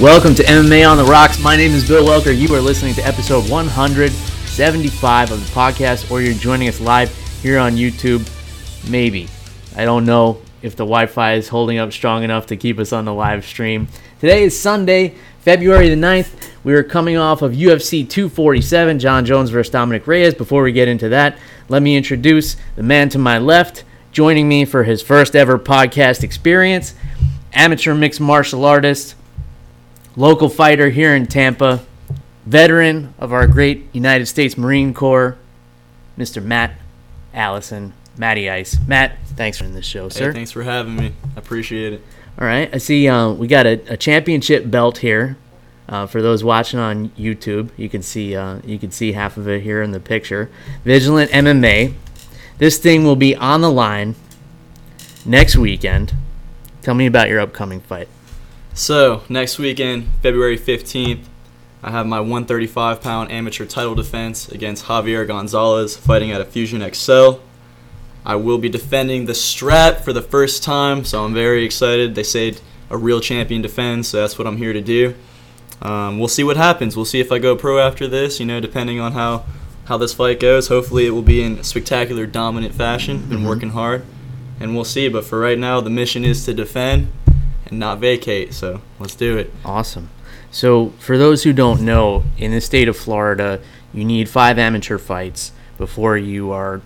Welcome to MMA on the Rocks. My name is Bill Welker. You are listening to episode 175 of the podcast, or you're joining us live here on YouTube. Maybe. I don't know if the Wi Fi is holding up strong enough to keep us on the live stream. Today is Sunday, February the 9th. We are coming off of UFC 247, Jon Jones versus Dominick Reyes. Before we get into that, let me introduce the man to my left, joining me for his first ever podcast experience, amateur mixed martial artist local fighter here in Tampa, veteran of our great United States Marine Corps, Mr. Matt Allison, Matty Ice. Matt, thanks for in this show, sir. Hey, thanks for having me. I appreciate it. All right, I see uh, we got a, a, championship belt here. Uh, for those watching on YouTube, you can see uh, you can see half of it here in the picture. Vigilant MMA. This thing will be on the line next weekend. Tell me about your upcoming fight. So, next weekend, February 15th, I have my 135 pound amateur title defense against Javier Gonzalez fighting at a Fusion XL. I will be defending the strap for the first time, so I'm very excited. They say a real champion defends, so that's what I'm here to do. Um, we'll see what happens. We'll see if I go pro after this, you know, depending on how, how this fight goes. Hopefully, it will be in spectacular, dominant fashion. Been mm-hmm. working hard, and we'll see. But for right now, the mission is to defend and not vacate. So let's do it. Awesome. So for those who don't know, in the state of Florida, you need five amateur fights before you are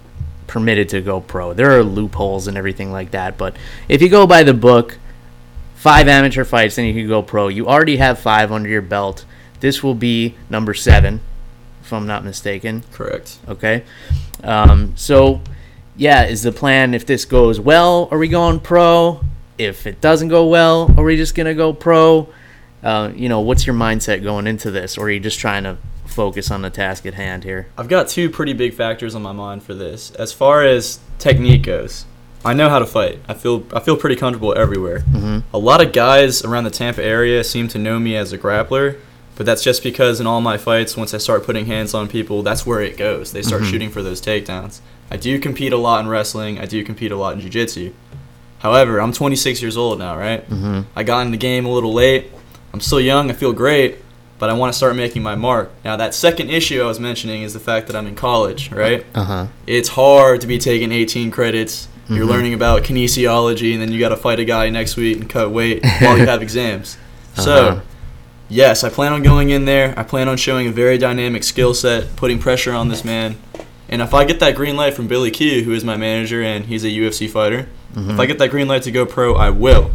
permitted to go pro. There are loopholes and everything like that, but if you go by the book, five amateur fights, then you can go pro. You already have five under your belt. This will be number seven, if I'm not mistaken. Correct. Okay. Um, so, yeah, is the plan if this goes well, are we going pro? If it doesn't go well, are we just gonna go pro? Uh, you know, what's your mindset going into this, or are you just trying to focus on the task at hand here? I've got two pretty big factors on my mind for this. As far as technique goes, I know how to fight. I feel I feel pretty comfortable everywhere. Mm-hmm. A lot of guys around the Tampa area seem to know me as a grappler, but that's just because in all my fights, once I start putting hands on people, that's where it goes. They start mm-hmm. shooting for those takedowns. I do compete a lot in wrestling. I do compete a lot in jiu-jitsu. However, I'm 26 years old now, right? Mm-hmm. I got in the game a little late. I'm still young. I feel great, but I want to start making my mark. Now, that second issue I was mentioning is the fact that I'm in college, right? Uh-huh. It's hard to be taking 18 credits. Mm-hmm. You're learning about kinesiology, and then you got to fight a guy next week and cut weight while you have exams. Uh-huh. So, yes, I plan on going in there. I plan on showing a very dynamic skill set, putting pressure on this man. And if I get that green light from Billy Q, who is my manager and he's a UFC fighter, Mm-hmm. If I get that green light to go pro, I will.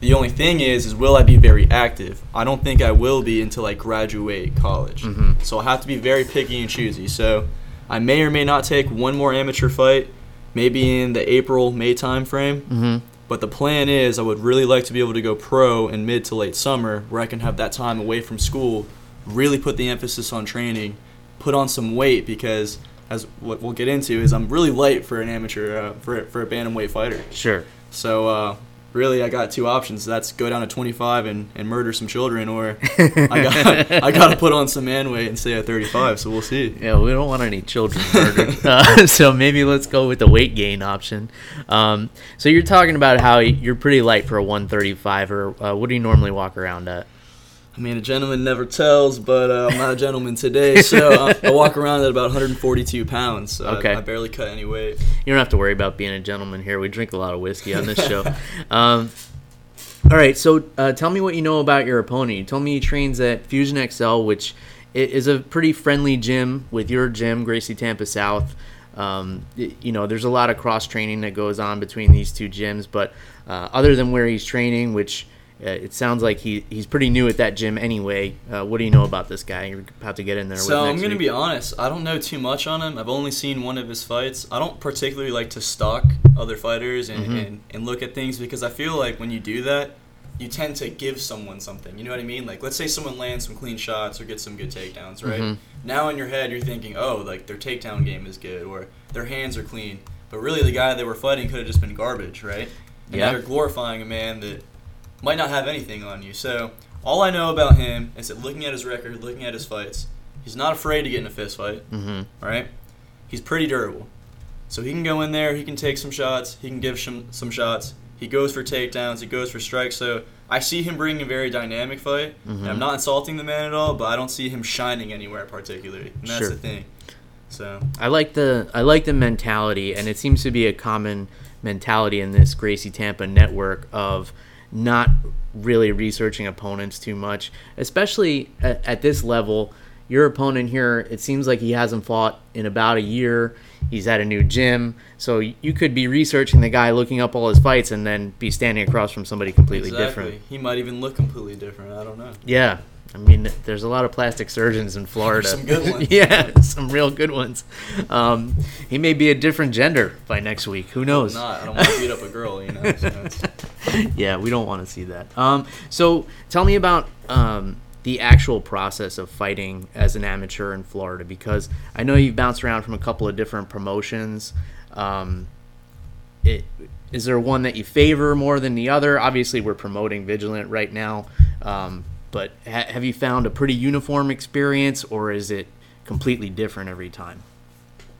The only thing is, is will I be very active? I don't think I will be until I graduate college. Mm-hmm. So I'll have to be very picky and choosy. So I may or may not take one more amateur fight, maybe in the April May time frame. Mm-hmm. But the plan is, I would really like to be able to go pro in mid to late summer, where I can have that time away from school, really put the emphasis on training, put on some weight because as what we'll get into, is I'm really light for an amateur uh, for for a bantamweight fighter. Sure. So uh, really, I got two options. That's go down to 25 and, and murder some children, or I got I got to put on some man weight and stay at 35. So we'll see. Yeah, we don't want any children murdered. uh, so maybe let's go with the weight gain option. Um, so you're talking about how you're pretty light for a 135, or uh, what do you normally walk around at? I mean, a gentleman never tells, but uh, I'm not a gentleman today, so I, I, walk around at about 142 pounds. So okay. I, I, barely cut any weight. You don't have to worry about being a gentleman here. We drink a lot of whiskey on this show. um, all right, so uh, tell me what you know about your opponent. You told me he trains at Fusion XL, which is a pretty friendly gym with your gym, Gracie Tampa South. Um, you know, there's a lot of cross training that goes on between these two gyms, but uh, other than where he's training, which it sounds like he he's pretty new at that gym anyway. Uh, what do you know about this guy? You're about to get in there. So I'm gonna be honest. I don't know too much on him. I've only seen one of his fights. I don't particularly like to stalk other fighters and, mm-hmm. and, and look at things because I feel like when you do that, you tend to give someone something. You know what I mean? Like, let's say someone lands some clean shots or gets some good takedowns, right? Mhm. Now in your head, you're thinking, oh, like their takedown game is good or their hands are clean. But really, the guy they were fighting could have just been garbage, right? And Yeah. now you're glorifying a man that might not have anything on you. So all I know about him is that looking at his record, looking at his fights, he's not afraid to get in a fist fight. Mm-hmm. Right, he's pretty durable, so he can go in there. He can take some shots. He can give some some shots. He goes for takedowns. He goes for strikes. So I see him bringing a very dynamic fight. And Mhm. I'm not insulting the man at all, but I don't see him shining anywhere particularly, and that's Sure. the thing. So I like the I like the mentality, and it seems to be a common mentality in this Gracie Tampa network of not really researching opponents too much, especially at, at this level. Your opponent here, it seems like he hasn't fought in about a year. He's at a new gym, so you could be researching the guy, looking up all his fights, and then be standing across from somebody completely exactly, different. he might even look completely different. I don't know. Yeah. I mean, there's a lot of plastic surgeons in Florida. Some good ones. yeah, some real good ones. Um, he may be a different gender by next week. Who knows? Not. I don't want to beat up a girl, you know. So yeah, we don't want to see that. Um, so tell me about um, the actual process of fighting as an amateur in Florida, because I know you've bounced around from a couple of different promotions. Um, it, is there one that you favor more than the other? Obviously, we're promoting Vigilant right now, um, but ha- have you found a pretty uniform experience, or is it completely different every time?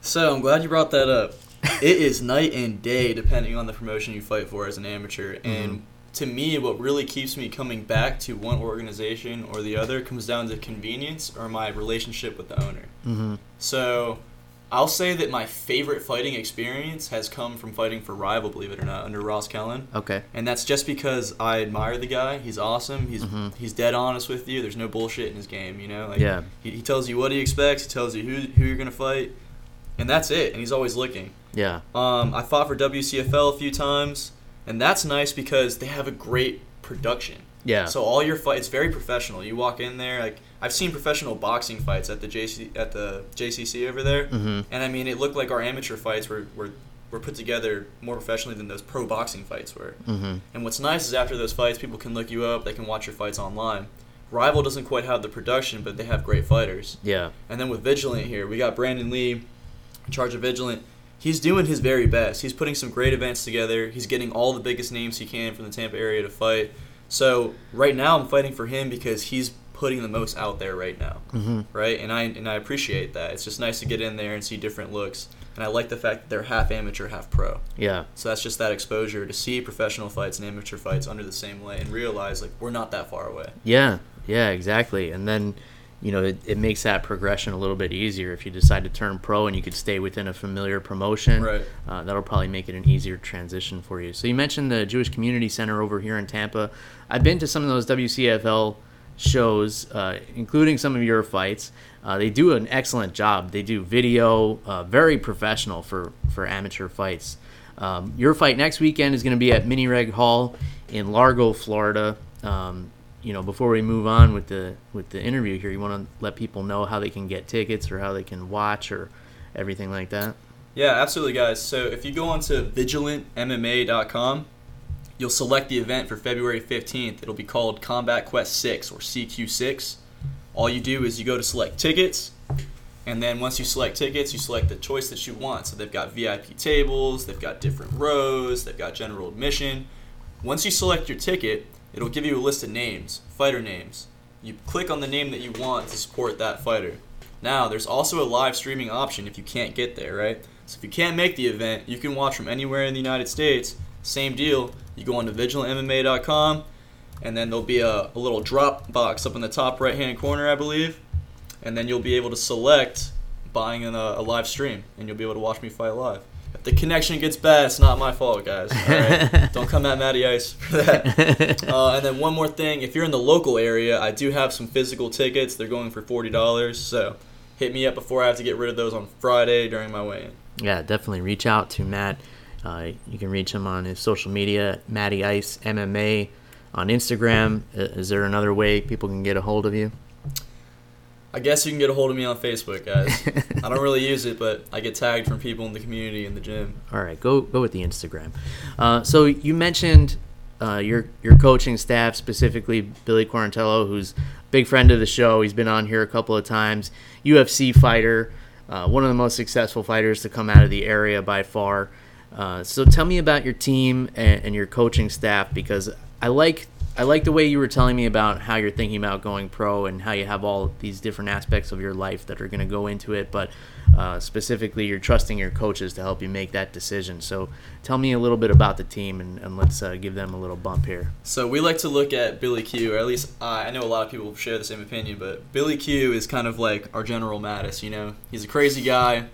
so I'm glad you brought that up. it is night and day depending on the promotion you fight for as an amateur. And to me, what really keeps me coming back to one organization or the other comes down to convenience or my relationship with the owner. Mm-hmm. So I'll say that my favorite fighting experience has come from fighting for Rival, believe it or not, under Ross Kellen. Okay. And that's just because I admire the guy. He's awesome. He's Mhm. he's dead honest with you. There's no bullshit in his game, you know? Like Yeah. he, he tells you what he expects, he tells you who who you're gonna fight, and that's it. And he's always looking. Yeah. Um, I fought for WCFL a few times, and that's nice because they have a great production. Yeah. So all your fights, it's very professional. You walk in there, like I've seen professional boxing fights at the JC at the JCC over there, mm-hmm. and I mean it looked like our amateur fights were were, were put together more professionally than those pro boxing fights were. Mm-hmm. And what's nice is after those fights, people can look you up, they can watch your fights online. Rival doesn't quite have the production, but they have great fighters. Yeah. And then with Vigilant here, we got Brandon Lee in charge of Vigilant. He's doing his very best. He's putting some great events together. He's getting all the biggest names he can from the Tampa area to fight. So right now, I'm fighting for him because he's putting the most out there right now, Mm-hmm. right? And I and I appreciate that. It's just nice to get in there and see different looks. And I like the fact that they're half amateur, half pro. Yeah. So that's just that exposure to see professional fights and amateur fights under the same light and realize like we're not that far away. Yeah, yeah, exactly. And then, you know, it, it makes that progression a little bit easier if you decide to turn pro and you could stay within a familiar promotion. Right. Uh, that'll probably make it an easier transition for you. So you mentioned the Jewish Community Center over here in Tampa. I've been to some of those WCFL shows, uh, including some of your fights. Uh, they do an excellent job. They do video, uh, very professional for for amateur fights. Um, your fight next weekend is going to be at Minnreg Hall in Largo, Florida. Um, you know, before we move on with the with the interview here, you want to let people know how they can get tickets or how they can watch or everything like that. Yeah, absolutely, guys. So if you go on to vigilantmma.com, you'll select the event for February 15th. It'll be called Combat Quest 6 or CQ6. All you do is you go to select tickets, and then once you select tickets, you select the choice that you want. So they've got VIP tables, they've got different rows, they've got general admission. Once you select your ticket, it'll give you a list of names, fighter names. You click on the name that you want to support that fighter. Now, there's also a live streaming option if you can't get there, right? So if you can't make the event, you can watch from anywhere in the United States. Same deal. You go on to vigilantmma.com, and then there'll be a, a little drop box up in the top right hand corner, I believe. And then you'll be able to select buying in a, a live stream, and you'll be able to watch me fight live. If the connection gets bad, it's not my fault, guys. All right? Don't come at Matty Ice for that. Uh, and then one more thing, if you're in the local area, I do have some physical tickets. They're going for forty dollars. So hit me up before I have to get rid of those on Friday during my weigh-in. yeah, definitely reach out to Matt. Uh, you can reach him on his social media, Matty Ice MMA on Instagram. Is there another way people can get a hold of you? I guess you can get a hold of me on Facebook, guys. I don't really use it, but I get tagged from people in the community in the gym. All right, go go with the Instagram. Uh, so you mentioned uh, your your coaching staff, specifically Billy Quarantillo, who's a big friend of the show. He's been on here a couple of times. UFC fighter, uh, one of the most successful fighters to come out of the area by far. Uh, so tell me about your team and, and your coaching staff because I like I like the way you were telling me about how you're thinking about going pro and how you have all these different aspects of your life that are going to go into it, but uh, specifically, you're trusting your coaches to help you make that decision. So, tell me a little bit about the team and, and let's uh, give them a little bump here. So, we like to look at Billy Q, or at least I know a lot of people share the same opinion, but Billy Q is kind of like our General Mattis, you know? He's a crazy guy.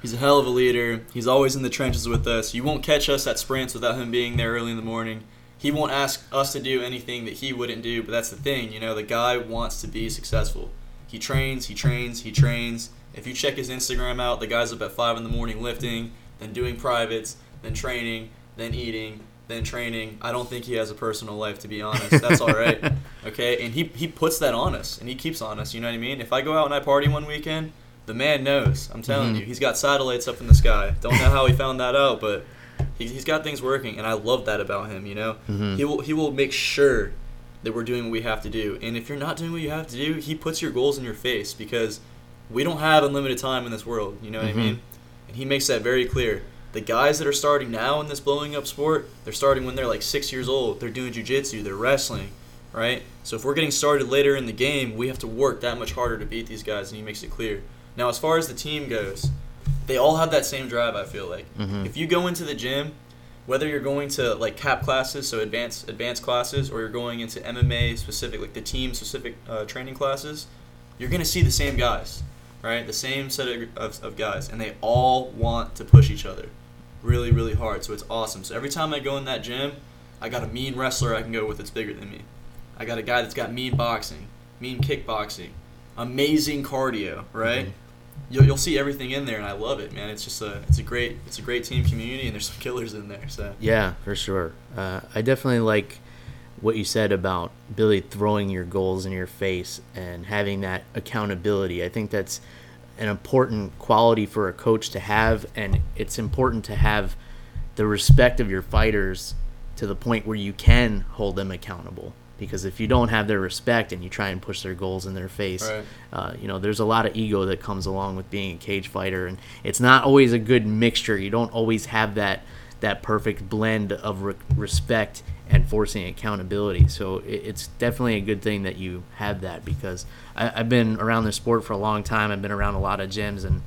He's a hell of a leader. He's always in the trenches with us. You won't catch us at sprints without him being there early in the morning he won't ask us to do anything that he wouldn't do, but that's the thing, you know, the guy wants to be successful. He trains, he trains, he trains. If you check his Instagram out, the guy's up at 5 in the morning lifting, then doing privates, then training, then eating, then training. I don't think he has a personal life, to be honest. That's all right. Okay? And he, he puts that on us, and he keeps on us, you know what I mean? If I go out and I party one weekend, the man knows. I'm telling mm-hmm. you. He's got satellites up in the sky. Don't know how he found that out, but he, he's got things working, and I love that about him. You know, mm-hmm. he will he will make sure that we're doing what we have to do. And if you're not doing what you have to do, he puts your goals in your face because we don't have unlimited time in this world. You know what mm-hmm. I mean? And he makes that very clear. The guys that are starting now in this blowing up sport, they're starting when they're like six years old. They're doing jujitsu, they're wrestling, right? So if we're getting started later in the game, we have to work that much harder to beat these guys, and he makes it clear. Now, as far as the team goes, they all have that same drive. I feel like mm-hmm. if you go into the gym, whether you're going to like cap classes, so advanced advanced classes, or you're going into MMA specific, like the team specific uh, training classes, you're gonna see the same guys, right? The same set of, of, of guys, and they all want to push each other, really really hard. So it's awesome. So every time I go in that gym, I got a mean wrestler I can go with that's bigger than me. I got a guy that's got mean boxing, mean kickboxing, amazing cardio, right? Mm-hmm you'll, you'll see everything in there, and I love it, man. It's just a it's a great it's a great team community, and there's some killers in there. So yeah, for sure. Uh, I definitely like what you said about Billy throwing your goals in your face and having that accountability. I think that's an important quality for a coach to have, and it's important to have the respect of your fighters to the point where you can hold them accountable because if you don't have their respect and you try and push their goals in their face, right. uh, you know, there's a lot of ego that comes along with being a cage fighter, and it's not always a good mixture. You don't always have that that perfect blend of re- respect and forcing accountability. So it, it's definitely a good thing that you have that because I, have been around the sport for a long time. I've been around a lot of gyms and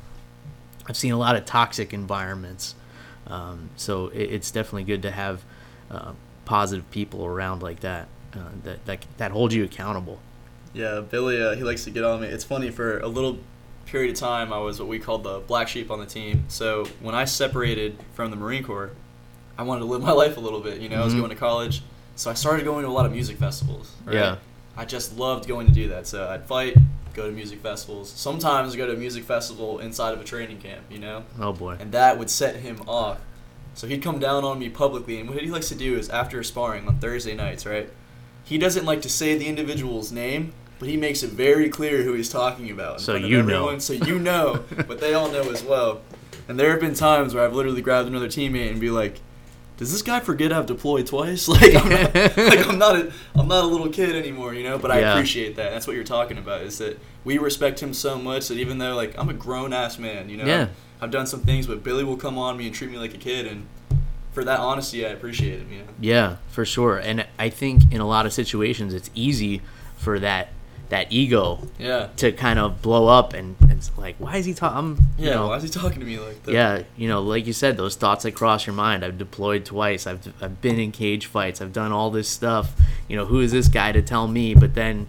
I've seen a lot of toxic environments. Um, so it, it's definitely good to have uh, positive people around like that uh, that, that that hold you accountable. Yeah, Billy, uh, he likes to get on me. It's funny for a little period of time, I was what we called the black sheep on the team. So when I separated from the Marine Corps, I wanted to live my life a little bit. You know, mm-hmm. I was mm-hmm. going to college, so I started going to a lot of music festivals. Right? Yeah. I just loved going to do that. So I'd fight, go to music festivals. Sometimes go to a music festival inside of a training camp. You know. Oh boy. And that would set him off. So he'd come down on me publicly, and what he likes to do is after sparring on Thursday nights, right? He doesn't like to say the individual's name, but he makes it very clear who he's talking about. So you know. So you know, but they all know as well. And there have been times where I've literally grabbed another teammate and be like, "Does this guy forget I've deployed twice? Like, I'm not, like I'm not a, I'm not a little kid anymore, you know." But I yeah. appreciate that. That's what you're talking about. Is that we respect him so much that even though like I'm a grown ass man, you know, yeah. I've done some things, but Billy will come on me and treat me like a kid, and for that honesty, I appreciate it. You know? Yeah, for sure. And I think in a lot of situations, it's easy for that that ego yeah. to kind of blow up and, and it's like why is he talking yeah know, why is he talking to me like that yeah you know like you said those thoughts that cross your mind i've deployed twice i've, I've been in cage fights i've done all this stuff you know who is this guy to tell me but then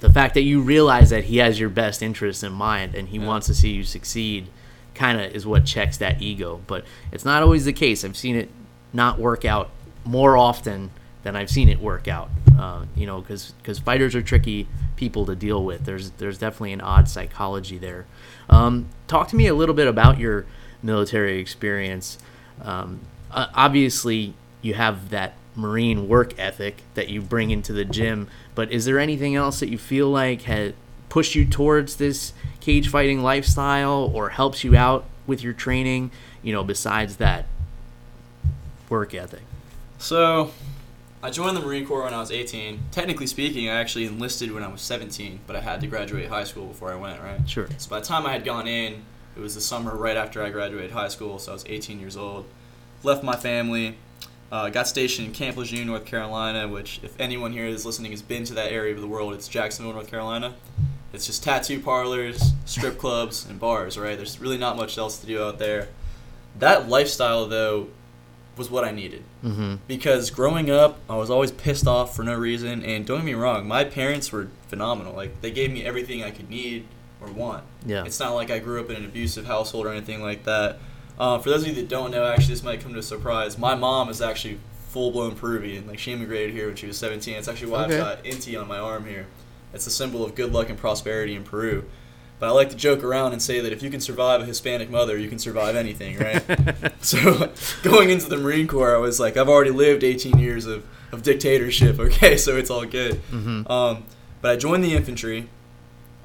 the fact that you realize that he has your best interest in mind and he yeah. wants to see you succeed kind of is what checks that ego. But it's not always the case. I've seen it not work out more often than I've seen it work out. Uh, you know, because because fighters are tricky people to deal with. There's there's definitely an odd psychology there. Um, talk to me a little bit about your military experience. Um, uh, obviously, you have that Marine work ethic that you bring into the gym, but is there anything else that you feel like had pushed you towards this cage fighting lifestyle or helps you out with your training, you know, besides that work ethic? So, I joined the Marine Corps when I was 18. Technically speaking, I actually enlisted when I was 17, but I had to graduate high school before I went, right? Sure. So by the time I had gone in, it was the summer right after I graduated high school, so I was 18 years old. Left my family, uh, got stationed in Camp Lejeune, North Carolina, which, if anyone here is listening has been to that area of the world, it's Jacksonville, North Carolina. It's just tattoo parlors, strip clubs, and bars, right? There's really not much else to do out there. That lifestyle, though, was what I needed. Mm-hmm. Because growing up, I was always pissed off for no reason. And don't get me wrong, my parents were phenomenal. Like, they gave me everything I could need or want. Yeah. It's not like I grew up in an abusive household or anything like that. Uh, for those of you that don't know, actually, this might come to a surprise. My mom is actually full blown Peruvian. Like, she immigrated here when she was 17. It's actually why Okay. I've got Inti on my arm here. It's a symbol of good luck and prosperity in Peru. But I like to joke around and say that if you can survive a Hispanic mother, you can survive anything, right? so going into the Marine Corps, I was like, I've already lived 18 years of, of dictatorship, okay, so it's all good. Mhm. Um, but I joined the infantry,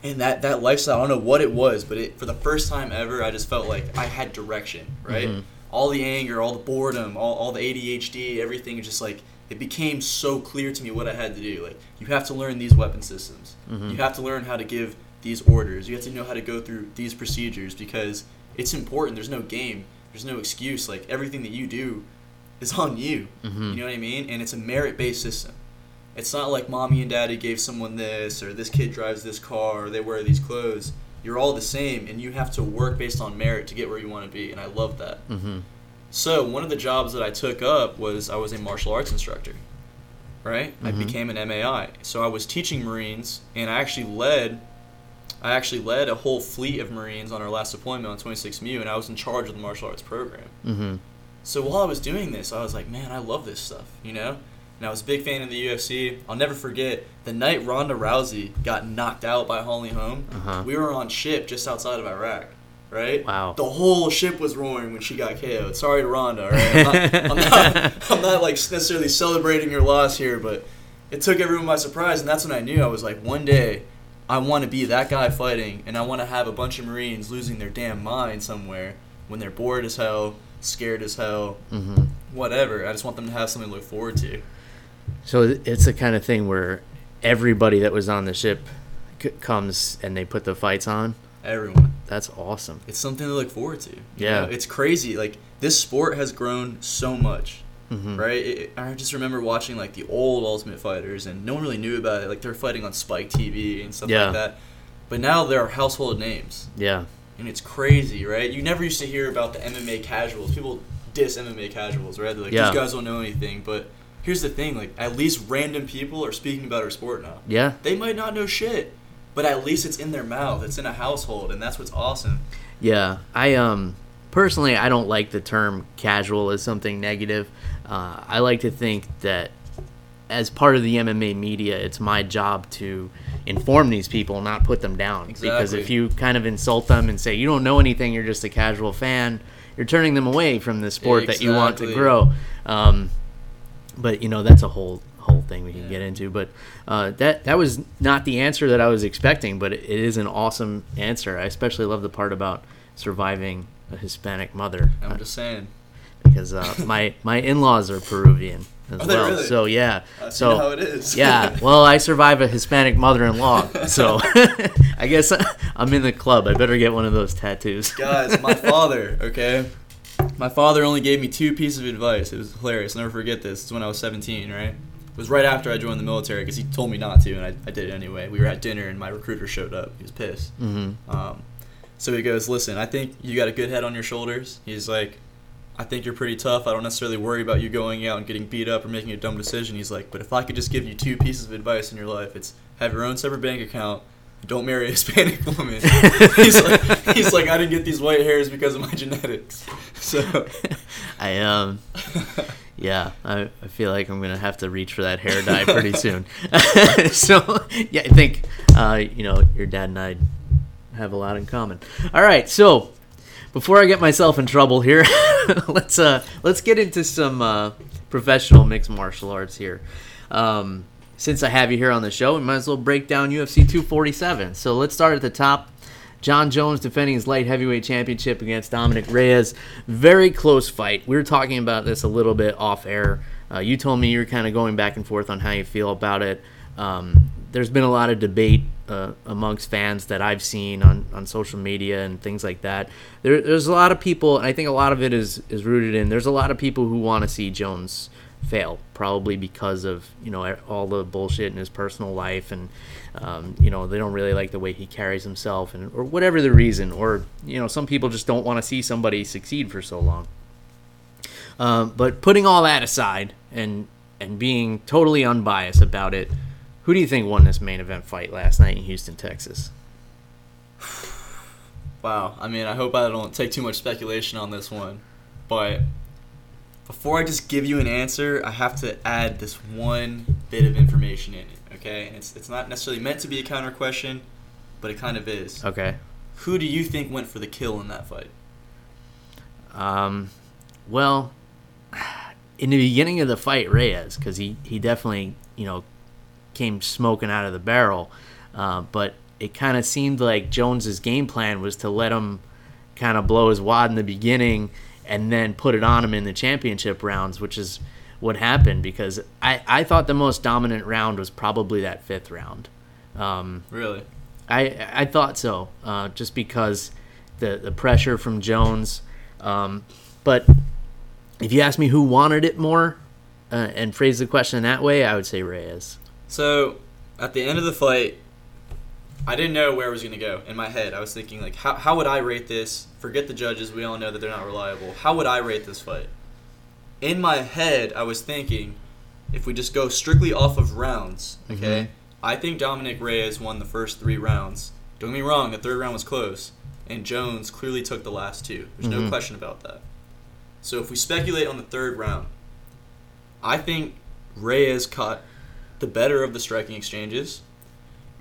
and that, that lifestyle, I don't know what it was, but it, for the first time ever, I just felt like I had direction, right? Mhm. All the anger, all the boredom, all, all the ADHD, everything just like, it became so clear to me what I had to do. Like, you have to learn these weapon systems. Mhm. You have to learn how to give these orders. You have to know how to go through these procedures because it's important. There's no game. There's no excuse. Like everything that you do is on you. Mhm. You know what I mean? And it's a merit-based system. It's not like mommy and daddy gave someone this or this kid drives this car or they wear these clothes. You're all the same and you have to work based on merit to get where you want to be and I love that. Mm-hmm. So one of the jobs that I took up was I was a martial arts instructor. Right? I Mhm. became an MAI. So I was teaching Marines and I actually led I actually led a whole fleet of Marines on our last deployment on 26 MEU and I was in charge of the martial arts program. Mm-hmm. So while I was doing this, I was like, man, I love this stuff, you know? And I was a big fan of the UFC. I'll never forget the night Ronda Rousey got knocked out by Holly Holm. Uh-huh. We were on ship just outside of Iraq, right? Wow. The whole ship was roaring when she got KO'd. Sorry to Ronda, right? I'm not, I'm not, I'm not like necessarily celebrating your loss here, but it took everyone by surprise, and that's when I knew I was like, one day, I want to be that guy fighting, and I want to have a bunch of Marines losing their damn mind somewhere when they're bored as hell, scared as hell, Mm-hmm. whatever. I just want them to have something to look forward to. So it's the kind of thing where everybody that was on the ship c- comes and they put the fights on. Everyone. That's awesome. It's something to look forward to. Yeah. know? It's crazy. Like, this sport has grown so much. Mm-hmm. right? It, I just remember watching like the old Ultimate Fighters, and no one really knew about it. Like they're fighting on Spike TV and stuff Yeah. like that. But now there are household names, Yeah. and it's crazy, right? You never used to hear about the MMA casuals. People diss MMA casuals, right? They're like, Yeah. these guys don't know anything. But here's the thing: like, at least random people are speaking about our sport now. Yeah. They might not know shit, but at least it's in their mouth. It's in a household, and that's what's awesome. Yeah, I um personally I don't like the term casual as something negative. Uh, I like to think that as part of the MMA media, it's my job to inform these people, not put them down. Because if you kind of insult them and say you don't know anything, you're just a casual fan, you're turning them away from the sport that you want to grow. Um, but you know that's a whole whole thing we can get into. But uh, that that was not the answer that I was expecting, but it is an awesome answer. I especially love the part about surviving a Hispanic mother uh, I'm just saying. because uh, my my in laws are Peruvian as they well. really? So yeah, so how it is. yeah. Well, I survive a Hispanic mother-in-law, so I guess I'm in the club. I better get one of those tattoos. Guys, my father, okay? My father only gave me two pieces of advice. It was hilarious. I'll never forget this. It's when I was 17, right? It was right after I joined the military because he told me not to, and I, I did it anyway. We were at dinner, and my recruiter showed up. He was pissed. hmm Um, so he goes, Listen, I think you got a good head on your shoulders. He's like, I think you're pretty tough. I don't necessarily worry about you going out and getting beat up or making a dumb decision. He's like, But if I could just give you two pieces of advice in your life, it's have your own separate bank account. Don't marry a Hispanic woman. he's, like, he's like, I didn't get these white hairs because of my genetics. So, I um yeah, I, I feel like I'm gonna have to reach for that hair dye pretty soon. so yeah, I think uh, you know your dad and I have a lot in common. All right, so before I get myself in trouble here, let's uh let's get into some uh, professional mixed martial arts here. Um, since I have you here on the show, we might as well break down UFC 247. So let's start at the top. Jon Jones defending his light heavyweight championship against Dominick Reyes. Very close fight. We were talking about this a little bit off air Uh, you told me you were kind of going back and forth on how you feel about it. Um, there's been a lot of debate uh, amongst fans that I've seen on, on social media and things like that. There, there's a lot of people, and I think a lot of it is, is rooted in there's a lot of people who want to see Jones fail, probably because of you know all the bullshit in his personal life, and um, you know they don't really like the way he carries himself, and or whatever the reason, or you know some people just don't want to see somebody succeed for so long. Um, but putting all that aside and and being totally unbiased about it, who do you think won this main event fight last night in Houston, Texas? Wow. I mean, I hope I don't take too much speculation on this one, but before I just give you an answer, I have to add this one bit of information in it. Okay, and it's it's not necessarily meant to be a counter question, but it kind of is. Okay. Who do you think went for the kill in that fight? Um, well, in the beginning of the fight, Reyes, because he he definitely you know came smoking out of the barrel, uh, but it kind of seemed like Jones's game plan was to let him kind of blow his wad in the beginning and then put it on him in the championship rounds, which is what happened because I, I thought the most dominant round was probably that fifth round. Um, really? I I thought so, uh, just because the the pressure from Jones. Um, but if you ask me who wanted it more, uh, and phrase the question that way, I would say Reyes. So at the end of the fight, I didn't know where it was going to go. In my head, I was thinking like, how how would I rate this? Forget the judges. We all know that they're not reliable. How would I rate this fight? In my head, I was thinking, if we just go strictly off of rounds, okay, Mhm. I think Dominick Reyes won the first three rounds. Don't get me wrong, the third round was close, and Jones clearly took the last two. There's no Mhm. question about that. So if we speculate on the third round, I think Reyes caught the better of the striking exchanges.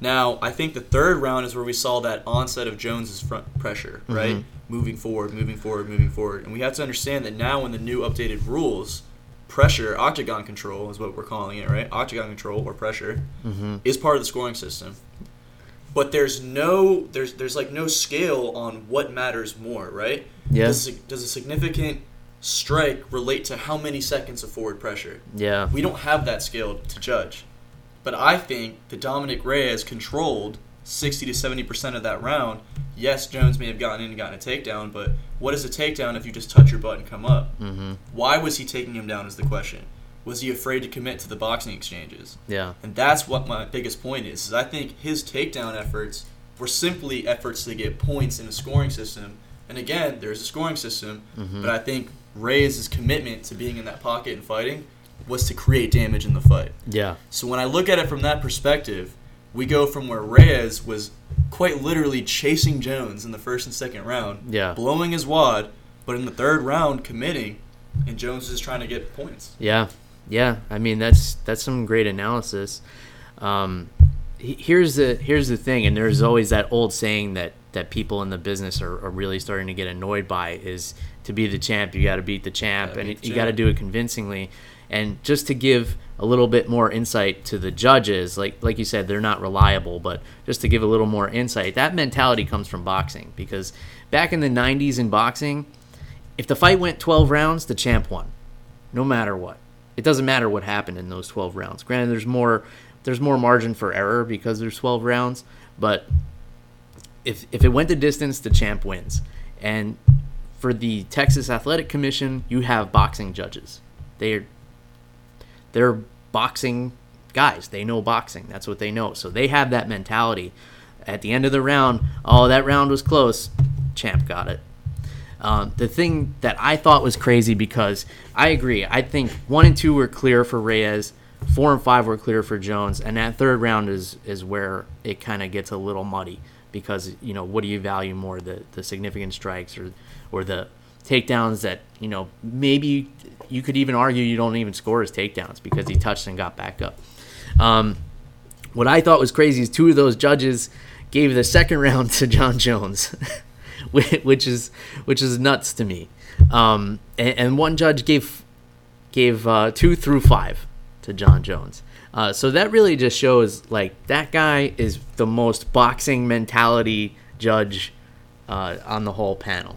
Now, I think the third round is where we saw that onset of Jones's front pressure, right? Mhm. Moving forward, moving forward, moving forward. And we have to understand that now in the new updated rules, pressure, octagon control is what we're calling it, right? Octagon control or pressure Mm-hmm. is part of the scoring system. But there's no there's there's like no scale on what matters more, right? Yeah. Does, a- does a significant strike relate to how many seconds of forward pressure? Yeah. We don't have that scale to judge. But I think that Dominick Reyes controlled 60 to 70% of that round. Yes, Jones may have gotten in and gotten a takedown, but what is a takedown if you just touch your butt and come up? Mm-hmm. Why was he taking him down is the question. Was he afraid to commit to the boxing exchanges? Yeah. And that's what my biggest point is. is I think his takedown efforts were simply efforts to get points in a scoring system. And again, there's a scoring system, Mhm. but I think Reyes' commitment to being in that pocket and fighting was to create damage in the fight. Yeah. So when I look at it from that perspective, we go from where Reyes was quite literally chasing Jones in the first and second round, Yeah. blowing his wad, but in the third round committing, and Jones is trying to get points. Yeah, yeah. I mean, that's that's some great analysis. Um, here's the here's the thing, and there's always that old saying that that people in the business are, are really starting to get annoyed by is to be the champ, you got to beat the champ, Gotta and beat you got to do it convincingly. And just to give a little bit more insight to the judges, like like you said, they're not reliable, but just to give a little more insight, that mentality comes from boxing because back in the '90s in boxing, if the fight went 12 rounds, the champ won, no matter what. It doesn't matter what happened in those 12 rounds. Granted, there's more there's more margin for error because there's 12 rounds, but if if it went the distance, the champ wins. And for the Texas Athletic Commission, you have boxing judges. They're they're boxing guys. They know boxing. That's what they know. So they have that mentality. At the end of the round, oh, that round was close. Champ got it. Um, the thing that I thought was crazy because I agree. I think one and two were clear for Reyes, four and five were clear for Jones, and that third round is is where it kind of gets a little muddy because you know what do you value more the the significant strikes or or the takedowns that you know maybe you could even argue you don't even score his takedowns because he touched and got back up. Um, what I thought was crazy is two of those judges gave the second round to Jon Jones, which is which is nuts to me. Um, and, and one judge gave gave uh, two through five to Jon Jones. Uh, so that really just shows like that guy is the most boxing mentality judge uh, on the whole panel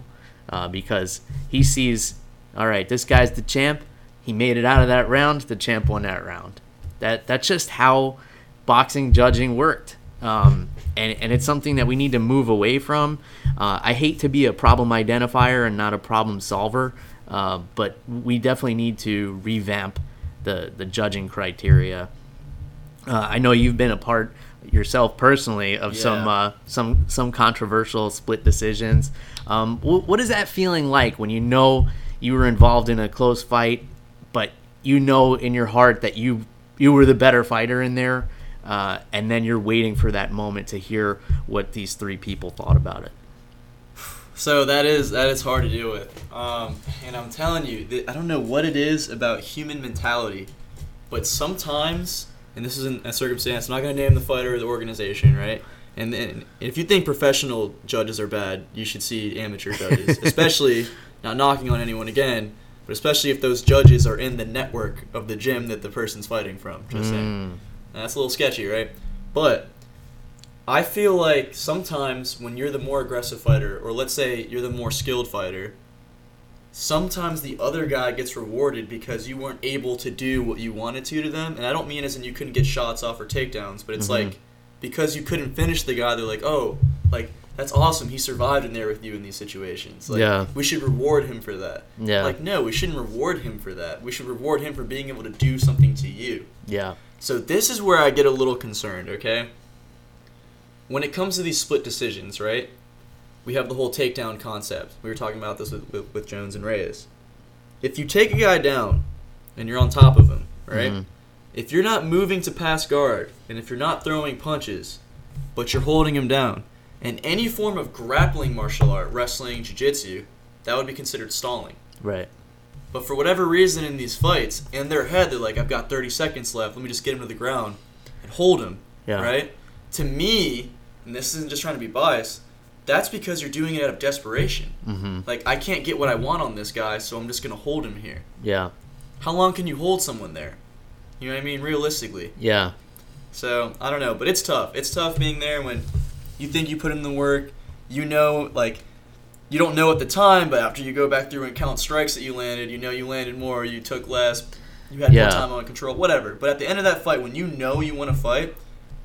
uh, because he sees, all right, this guy's the champ. He made it out of that round. The champ won that round. That that's just how boxing judging worked. Um, and, and it's something that we need to move away from. Uh, I hate to be a problem identifier and not a problem solver, uh, but we definitely need to revamp the, the judging criteria. Uh, I know you've been a part yourself personally of some uh, some some controversial split decisions. Um, wh- what is that feeling like when you know you were involved in a close fight, but you know in your heart that you you were the better fighter in there, uh, and then you're waiting for that moment to hear what these three people thought about it. So that is that is hard to deal with, um, and I'm telling you, I don't know what it is about human mentality, but sometimes, and this isn't a circumstance. I'm not going to name the fighter or the organization, right? And, and if you think professional judges are bad, you should see amateur judges, especially not knocking on anyone again, but especially if those judges are in the network of the gym that the person's fighting from. Just saying. Mm, That's a little sketchy, right? But I feel like sometimes when you're the more aggressive fighter, or let's say you're the more skilled fighter, sometimes the other guy gets rewarded because you weren't able to do what you wanted to to them. And I don't mean as in you couldn't get shots off or takedowns, but it's Mhm. like because you couldn't finish the guy, they're like, oh, like that's awesome. He survived in there with you in these situations. Like, Yeah. we should reward him for that. yeah, Like, no, we shouldn't reward him for that. We should reward him for being able to do something to you. yeah, So this is where I get a little concerned, okay? When it comes to these split decisions, right? We have the whole takedown concept. We were talking about this with, with, with Jones and Reyes. If you take a guy down and you're on top of him, right? Mhm. If you're not moving to pass guard and if you're not throwing punches, but you're holding him down, in any form of grappling martial art, wrestling, jiu-jitsu, that would be considered stalling. right, But for whatever reason in these fights, in their head, they're like, I've got 30 seconds left. Let me just get him to the ground and hold him. yeah, Right? To me, and this isn't just trying to be biased, that's because you're doing it out of desperation. Mm-hmm. Like, I can't get what I want on this guy, so I'm just going to hold him here. yeah, How long can you hold someone there? You know what I mean? Realistically. yeah, So, I don't know. But it's tough. It's tough being there when you think you put in the work. You know, like, you don't know at the time, but after you go back through and count strikes that you landed, you know you landed more, you took less, you had Yeah. more time on control, whatever. But at the end of that fight, when you know you want to fight,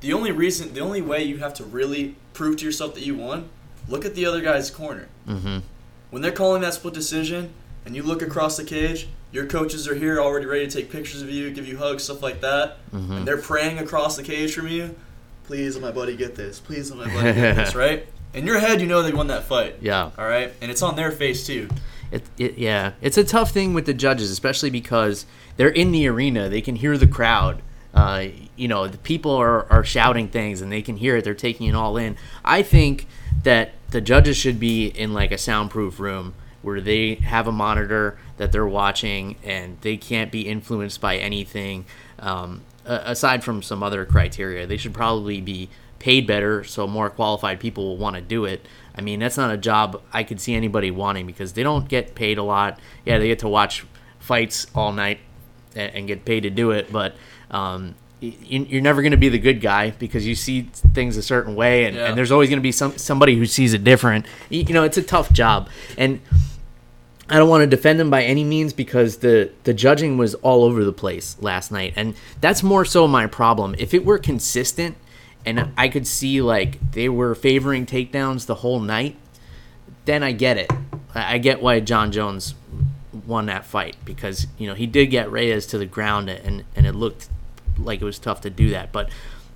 the only reason, the only way you have to really prove to yourself that you won, look at the other guy's corner. hmm When they're calling that split decision, and you look across the cage, your coaches are here already ready to take pictures of you, give you hugs, stuff like that, hmm and they're praying across the cage from you. Please let my buddy get this. Please let my buddy get this. Right? In your head, you know they won that fight. yeah. All right, and it's on their face too. It, it, yeah, it's a tough thing with the judges, especially because they're in the arena. They can hear the crowd. Uh, you know, the people are, are shouting things and they can hear it. They're taking it all in. I think that the judges should be in like a soundproof room where they have a monitor that they're watching and they can't be influenced by anything um, a- aside from some other criteria. They should probably be paid better so more qualified people will want to do it. I mean, that's not a job I could see anybody wanting because they don't get paid a lot. Yeah, they get to watch fights all night and, and get paid to do it, but um, you- you're never going to be the good guy because you see things a certain way, and, Yeah. and there's always going to be some somebody who sees it different. You know, it's a tough job, and I don't want to defend them by any means because the the judging was all over the place last night, and that's more so my problem. If it were consistent, and I could see like they were favoring takedowns the whole night, then I get it. I I get why Jon Jones won that fight because you know he did get Reyes to the ground and and it looked like it was tough to do that, but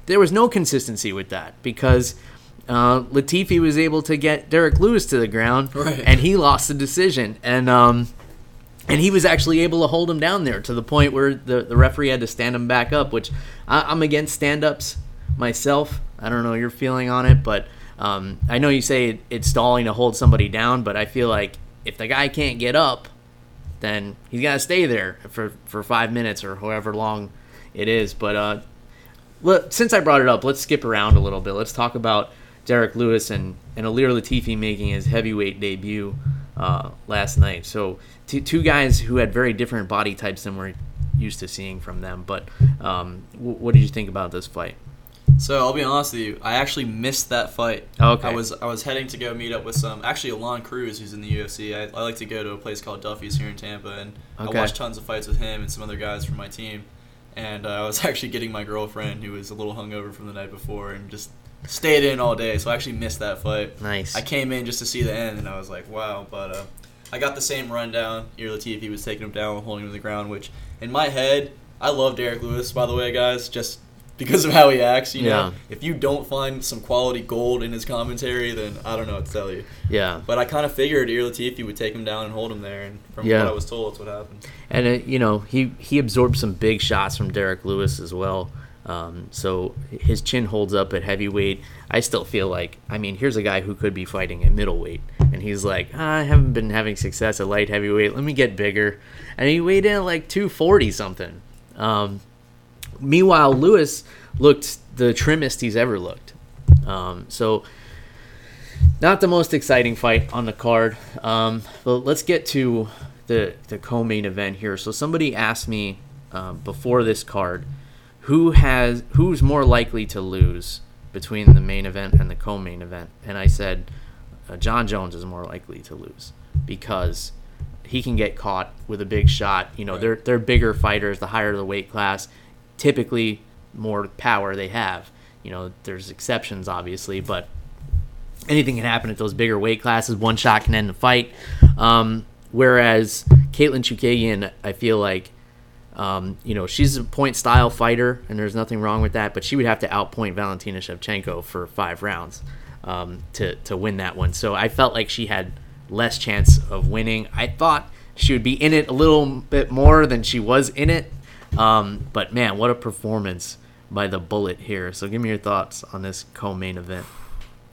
there was no consistency with that because. Uh, Latifi was able to get Derrick Lewis to the ground, Right. and he lost the decision. And um, and he was actually able to hold him down there to the point where the, the referee had to stand him back up, which I, I'm against stand ups myself. I don't know your feeling on it, but um, I know you say it, it's stalling to hold somebody down, but I feel like if the guy can't get up, then he's got to stay there for, for five minutes or however long it is. But uh, since I brought it up, let's skip around a little bit. Let's talk about Derrick Lewis and, and Ilir Latifi making his heavyweight debut uh, last night. So two, two guys who had very different body types than we're used to seeing from them. But um, w- what did you think about this fight? So I'll be honest with you. I actually missed that fight. Okay. I was I was heading to go meet up with some actually Alon Cruz who's in the UFC. I, I like to go to a place called Duffy's here in Tampa, and Okay. I watched tons of fights with him and some other guys from my team. And uh, I was actually getting my girlfriend who was a little hungover from the night before and just stayed in all day. So I actually missed that fight. Nice. I came in just to see the end, and I was like, wow. But uh, I got the same rundown. Ear Latifi was taking him down, holding him to the ground. Which, in my head, I love Derrick Lewis. By the way, guys, just because of how he acts. You know, Yeah. if you don't find some quality gold in his commentary, then I don't know what to tell you. yeah. But I kind of figured Ear Latifi would take him down and hold him there, and from Yeah. what I was told, that's what happened. And it, you know he he absorbed some big shots from Derrick Lewis as well. Um, so his chin holds up at heavyweight. I still feel like I mean here's a guy who could be fighting at middleweight, and he's like "Ah, I haven't been having success at light heavyweight. Let me get bigger, and he weighed in at like 240 something. Um, meanwhile, Lewis looked the trimmest he's ever looked. Um, so not the most exciting fight on the card. Um, but let's get to the the co-main event here. So somebody asked me um, before this card, who has who's more likely to lose between the main event and the co-main event, and I said uh, Jon Jones is more likely to lose because he can get caught with a big shot. You know, Right. they're they're bigger fighters. The higher the weight class, typically more power they have. You know, there's exceptions obviously, but anything can happen at those bigger weight classes. One shot can end the fight. Um, whereas Katlyn Chookagian, I feel like, um, you know, she's a point style fighter, and there's nothing wrong with that. But she would have to outpoint Valentina Shevchenko for five rounds um, to to win that one. So I felt like she had less chance of winning. I thought she would be in it a little bit more than she was in it. Um, but man, what a performance by the Bullet here. So give me your thoughts on this co-main event.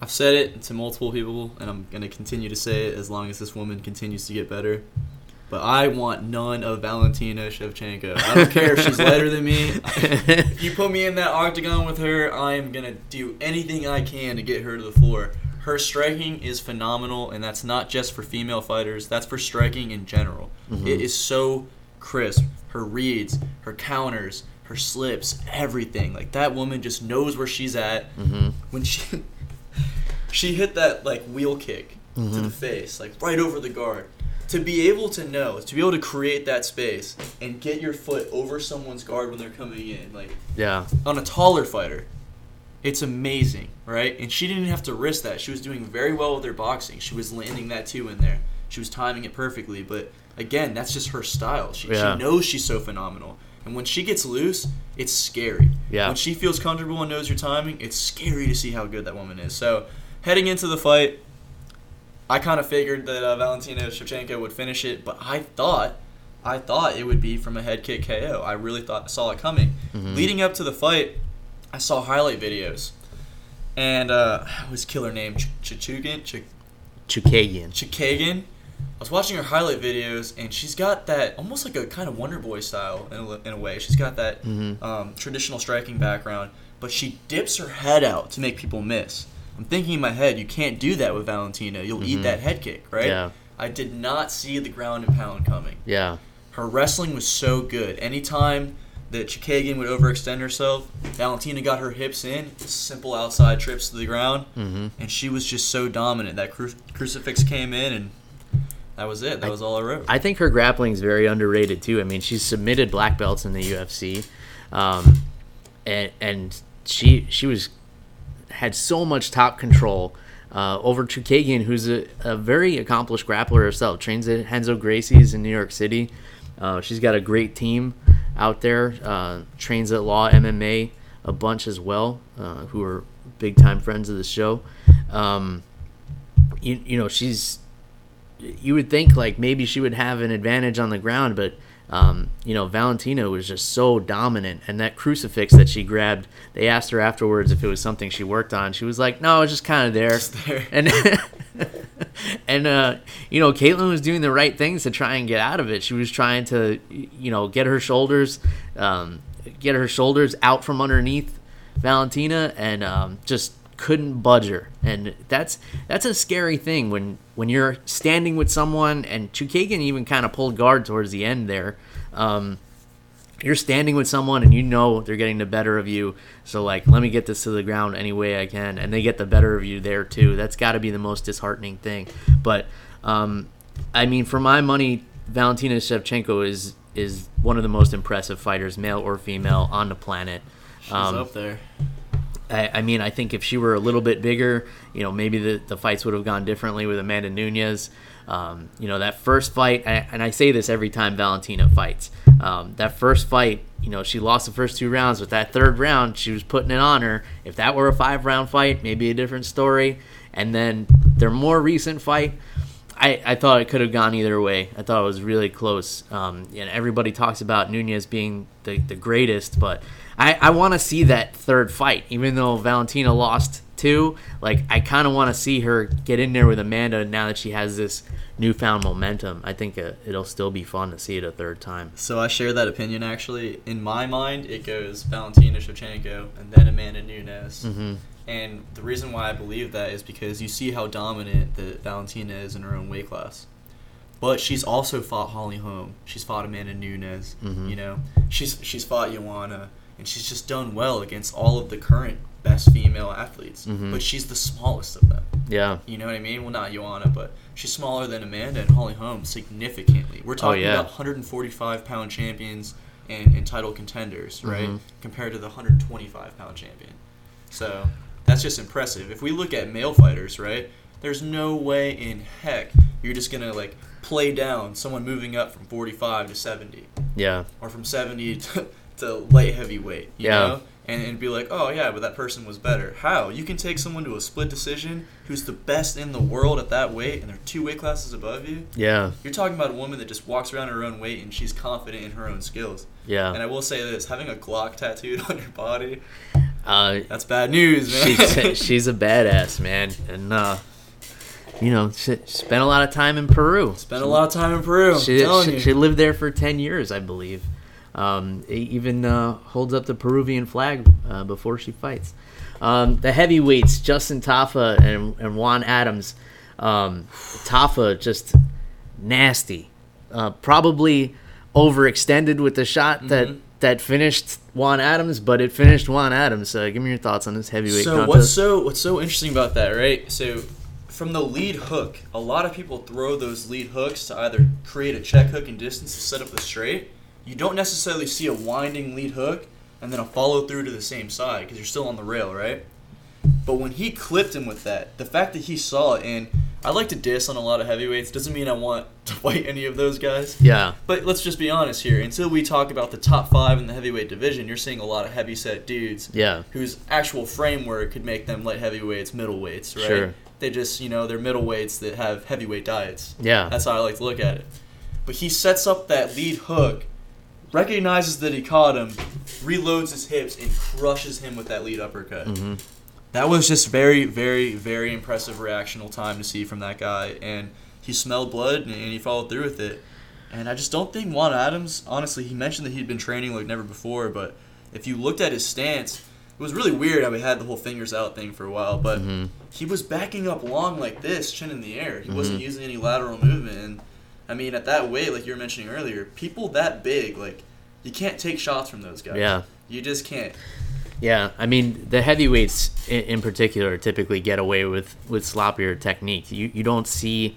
I've said it to multiple people, and I'm gonna continue to say it as long as this woman continues to get better. But I want none of Valentina Shevchenko. I don't care if she's lighter than me. if you put me in that octagon with her, I am gonna do anything I can to get her to the floor. Her striking is phenomenal, and that's not just for female fighters. That's for striking in general. It is so crisp. Her reads, her counters, her slips, everything. Like that woman just knows where she's at. Mhm. When she she hit that like wheel kick to the face, like right over the guard. To be able to know, to be able to create that space and get your foot over someone's guard when they're coming in, like Yeah. on a taller fighter, it's amazing, right? And she didn't have to risk that. She was doing very well with her boxing. She was landing that two in there. She was timing it perfectly. But again, that's just her style. She, Yeah. she knows she's so phenomenal. And when she gets loose, it's scary. Yeah. When she feels comfortable and knows your timing, it's scary to see how good that woman is. So heading into the fight, I kind of figured that uh, Valentina Shevchenko would finish it, but I thought, I thought it would be from a head kick KO. I really thought I saw it coming. Leading up to the fight, I saw highlight videos, and uh, his killer name Ch- Chichugan, Ch- Chookagian. Chikagan. I was watching her highlight videos, and she's got that almost like a kind of Wonder Boy style in a, in a way. She's got that Mhm. um, traditional striking background, but she dips her head out to make people miss. I'm thinking in my head, you can't do that with Valentina. You'll eat that head kick, right? Yeah. I did not see the ground and pound coming. Yeah. Her wrestling was so good. Anytime that Chikagan would overextend herself, Valentina got her hips in, simple outside trips to the ground, Mhm. and she was just so dominant. That cru- crucifix came in, and that was it. That was all I wrote. I think her grappling is very underrated too. I mean, she's submitted black belts in the UFC, um, and and she she was had so much top control uh, over Chookagian, who's a, a very accomplished grappler herself. Trains at Renzo Gracie's in New York City. Uh, she's got a great team out there. Uh, trains at Law MMA a bunch as well, uh, who are big time friends of the show. Um, you, you know, she's you would think like maybe she would have an advantage on the ground, but um, you know Valentina was just so dominant, and that crucifix that she grabbed. They asked her afterwards if it was something she worked on. She was like, "No, it was just kind of there." Just there. And and uh, you know Katlyn was doing the right things to try and get out of it. She was trying to you know get her shoulders, um, get her shoulders out from underneath Valentina, and um, just couldn't budge her. And that's that's a scary thing when when you're standing with someone. And Chukagan even kind of pulled guard towards the end there. Um, you're standing with someone and you know they're getting the better of you. So like, let me get this to the ground any way I can, and they get the better of you there too. That's got to be the most disheartening thing. But um, I mean, for my money, Valentina Shevchenko is is one of the most impressive fighters, male or female, on the planet. She's um, up there. I, I, mean, I think if she were a little bit bigger, you know, maybe the, the fights would have gone differently with Amanda Nunes. Um, you know, that first fight, and I say this every time Valentina fights. Um, that first fight, you know, she lost the first two rounds, but that third round, she was putting it on her. If that were a five round fight, maybe a different story. And then their more recent fight, I, I thought it could have gone either way. I thought it was really close. Um, and everybody talks about Nunes being the, the greatest, but I, I want to see that third fight, even though Valentina lost two. Like, I kind of want to see her get in there with Amanda now that she has this newfound momentum. I think uh, it'll still be fun to see it a third time. So I share that opinion, actually. In my mind, it goes Valentina Shevchenko and then Amanda Nunes. Mm-hmm. And the reason why I believe that is because you see how dominant the Valentina is in her own weight class. But she's also fought Holly Holm. She's fought Amanda Nunes. Mm-hmm. You know, she's she's fought Joanna, and she's just done well against all of the current best female athletes. Mm-hmm. But she's the smallest of them. Yeah. You know what I mean? Well, not Joanna, but she's smaller than Amanda and Holly Holm significantly. We're oh, talking oh, yeah. about 145 pound champions and, and title contenders, right? Mm-hmm. Compared to the 125 pound champion. So that's just impressive. If we look at male fighters, right? There's no way in heck you're just gonna like play down someone moving up from 45 to 70. Yeah. Or from 70 to, to light heavyweight. You yeah. Know? And, and be like, oh yeah, but that person was better. How? You can take someone to a split decision who's the best in the world at that weight, and they're two weight classes above you. Yeah. You're talking about a woman that just walks around her own weight and she's confident in her own skills. Yeah. And I will say this: having a Glock tattooed on your body uh, That's bad news, man. She's, she's a badass, man, and uh, you know, she spent a lot of time in Peru. Spent a lot of time in Peru. She, she, she, lived there for ten years, I believe. Um, even uh, holds up the Peruvian flag uh, before she fights. Um, the heavyweights, Justin Tafa and, and Juan Adams. Um, Tafa just nasty. Uh, probably overextended with the shot mm-hmm. that that finished Juan Adams, but it finished Juan Adams. So give me your thoughts on this heavyweight. So contest. what's so what's so interesting about that, right? So from the lead hook, a lot of people throw those lead hooks to either create a check hook and distance to set up the straight. You don't necessarily see a winding lead hook and then a follow through to the same side because you're still on the rail, right? But when he clipped him with that, the fact that he saw it and I like to diss on a lot of heavyweights. Doesn't mean I want to fight any of those guys. Yeah. But let's just be honest here. Until we talk about the top five in the heavyweight division, you're seeing a lot of heavy set dudes. Yeah. Whose actual framework could make them light heavyweights, middleweights, right? Sure. They just, you know, they're middleweights that have heavyweight diets. Yeah. That's how I like to look at it. But he sets up that lead hook, recognizes that he caught him, reloads his hips, and crushes him with that lead uppercut. Mm-hmm that was just very, very, very impressive reactional time to see from that guy. And he smelled blood and, he followed through with it. And I just don't think Juan Adams, honestly, he mentioned that he'd been training like never before, but if you looked at his stance, it was really weird how he had the whole fingers out thing for a while, but mm-hmm. he was backing up long like this, chin in the air. He mm-hmm. wasn't using any lateral movement. And I mean, at that weight, like you were mentioning earlier, people that big, like, you can't take shots from those guys. Yeah. You just can't. Yeah, I mean the heavyweights in, in, particular typically get away with with sloppier technique. You you don't see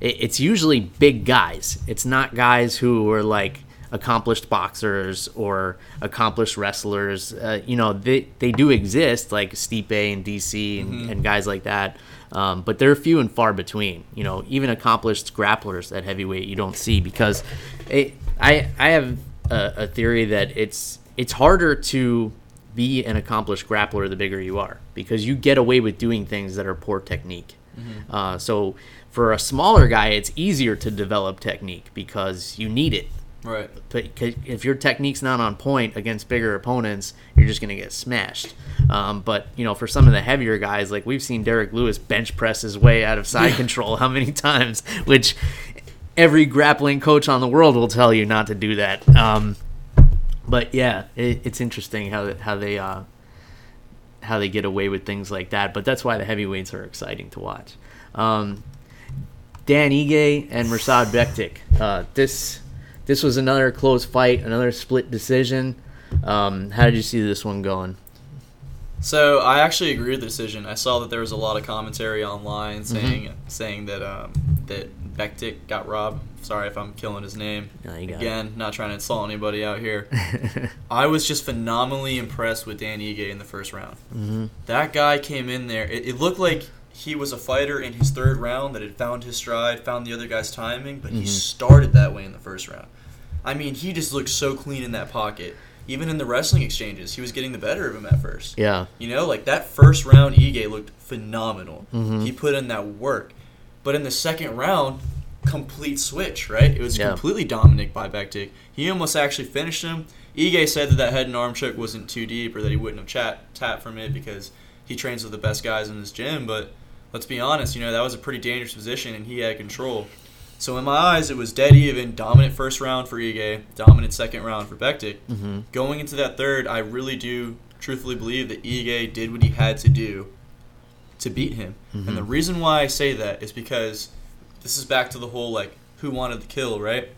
it, it's usually big guys. It's not guys who are like accomplished boxers or accomplished wrestlers. Uh, you know, they they do exist like Stipe and DC and, mm-hmm. and guys like that. Um, but they're few and far between. You know, even accomplished grapplers at heavyweight you don't see because it, I I have a, a theory that it's it's harder to be an accomplished grappler the bigger you are because you get away with doing things that are poor technique. Mm-hmm. Uh, so for a smaller guy, it's easier to develop technique because you need it. Right. But if your technique's not on point against bigger opponents, you're just gonna get smashed. Um, but you know, for some of the heavier guys, like we've seen Derrick Lewis bench press his way out of side yeah. control how many times, which every grappling coach on the world will tell you not to do that. Um, but yeah, it, it's interesting how how they uh, how they get away with things like that. But that's why the heavyweights are exciting to watch. Um, Dan Ige and Mirsad Bektic. Uh, this this was another close fight, another split decision. Um, how did you see this one going? So I actually agree with the decision. I saw that there was a lot of commentary online saying mm-hmm. saying that um, that Bektic got robbed. Sorry if I'm killing his name. No, Again, it. not trying to insult anybody out here. I was just phenomenally impressed with Dan Ige in the first round. Mm-hmm. That guy came in there. It, it, looked like he was a fighter in his third round that had found his stride, found the other guy's timing, but mm-hmm. he started that way in the first round. I mean, he just looked so clean in that pocket even in the wrestling exchanges, he was getting the better of him at first. Yeah. You know, like that first round, Ige looked phenomenal. Mm-hmm. He put in that work. But in the second round, complete switch, right? It was yeah. completely dominant by Bektic. He almost actually finished him. Ige said that that head and arm choke wasn't too deep or that he wouldn't have chat, tapped from it because he trains with the best guys in his gym. But let's be honest, you know, that was a pretty dangerous position and he had control. So in my eyes, it was dead even. Dominant first round for Ige, dominant second round for Bektic. Mm-hmm. Going into that third, I really do truthfully believe that Ige did what he had to do to beat him. Mm-hmm. And the reason why I say that is because this is back to the whole like who wanted the kill, right?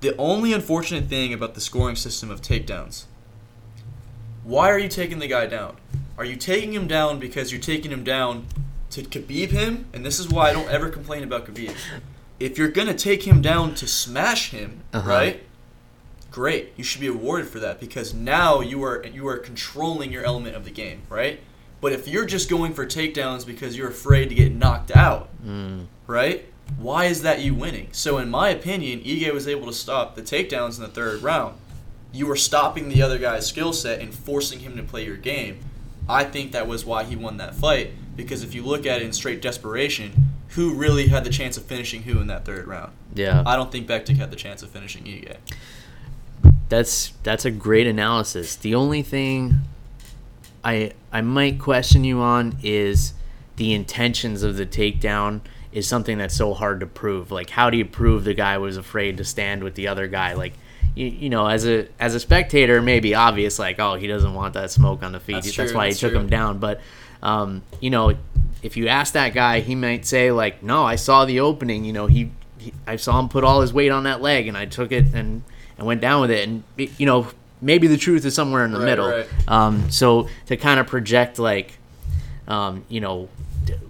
The only unfortunate thing about the scoring system of takedowns. Why are you taking the guy down? Are you taking him down because you're taking him down to Khabib him? And this is why I don't ever complain about Khabib if you're gonna take him down to smash him, uh-huh. right? Great, you should be awarded for that because now you are you are controlling your element of the game, right? But if you're just going for takedowns because you're afraid to get knocked out, mm. right? Why is that you winning? So in my opinion, Ige was able to stop the takedowns in the third round. You were stopping the other guy's skill set and forcing him to play your game. I think that was why he won that fight because if you look at it in straight desperation, who really had the chance of finishing who in that third round. Yeah. I don't think Bektic had the chance of finishing Ige. That's that's a great analysis. The only thing I I might question you on is the intentions of the takedown is something that's so hard to prove. Like how do you prove the guy was afraid to stand with the other guy? Like you, you know, as a as a spectator, maybe obvious like, oh, he doesn't want that smoke on the feet. That's, that's why he took true. him down. But um, you know, if you ask that guy, he might say like, "No, I saw the opening. You know, he, he I saw him put all his weight on that leg, and I took it and and went down with it." And you know, maybe the truth is somewhere in the right, middle. Right. Um, so to kind of project like, um, you know,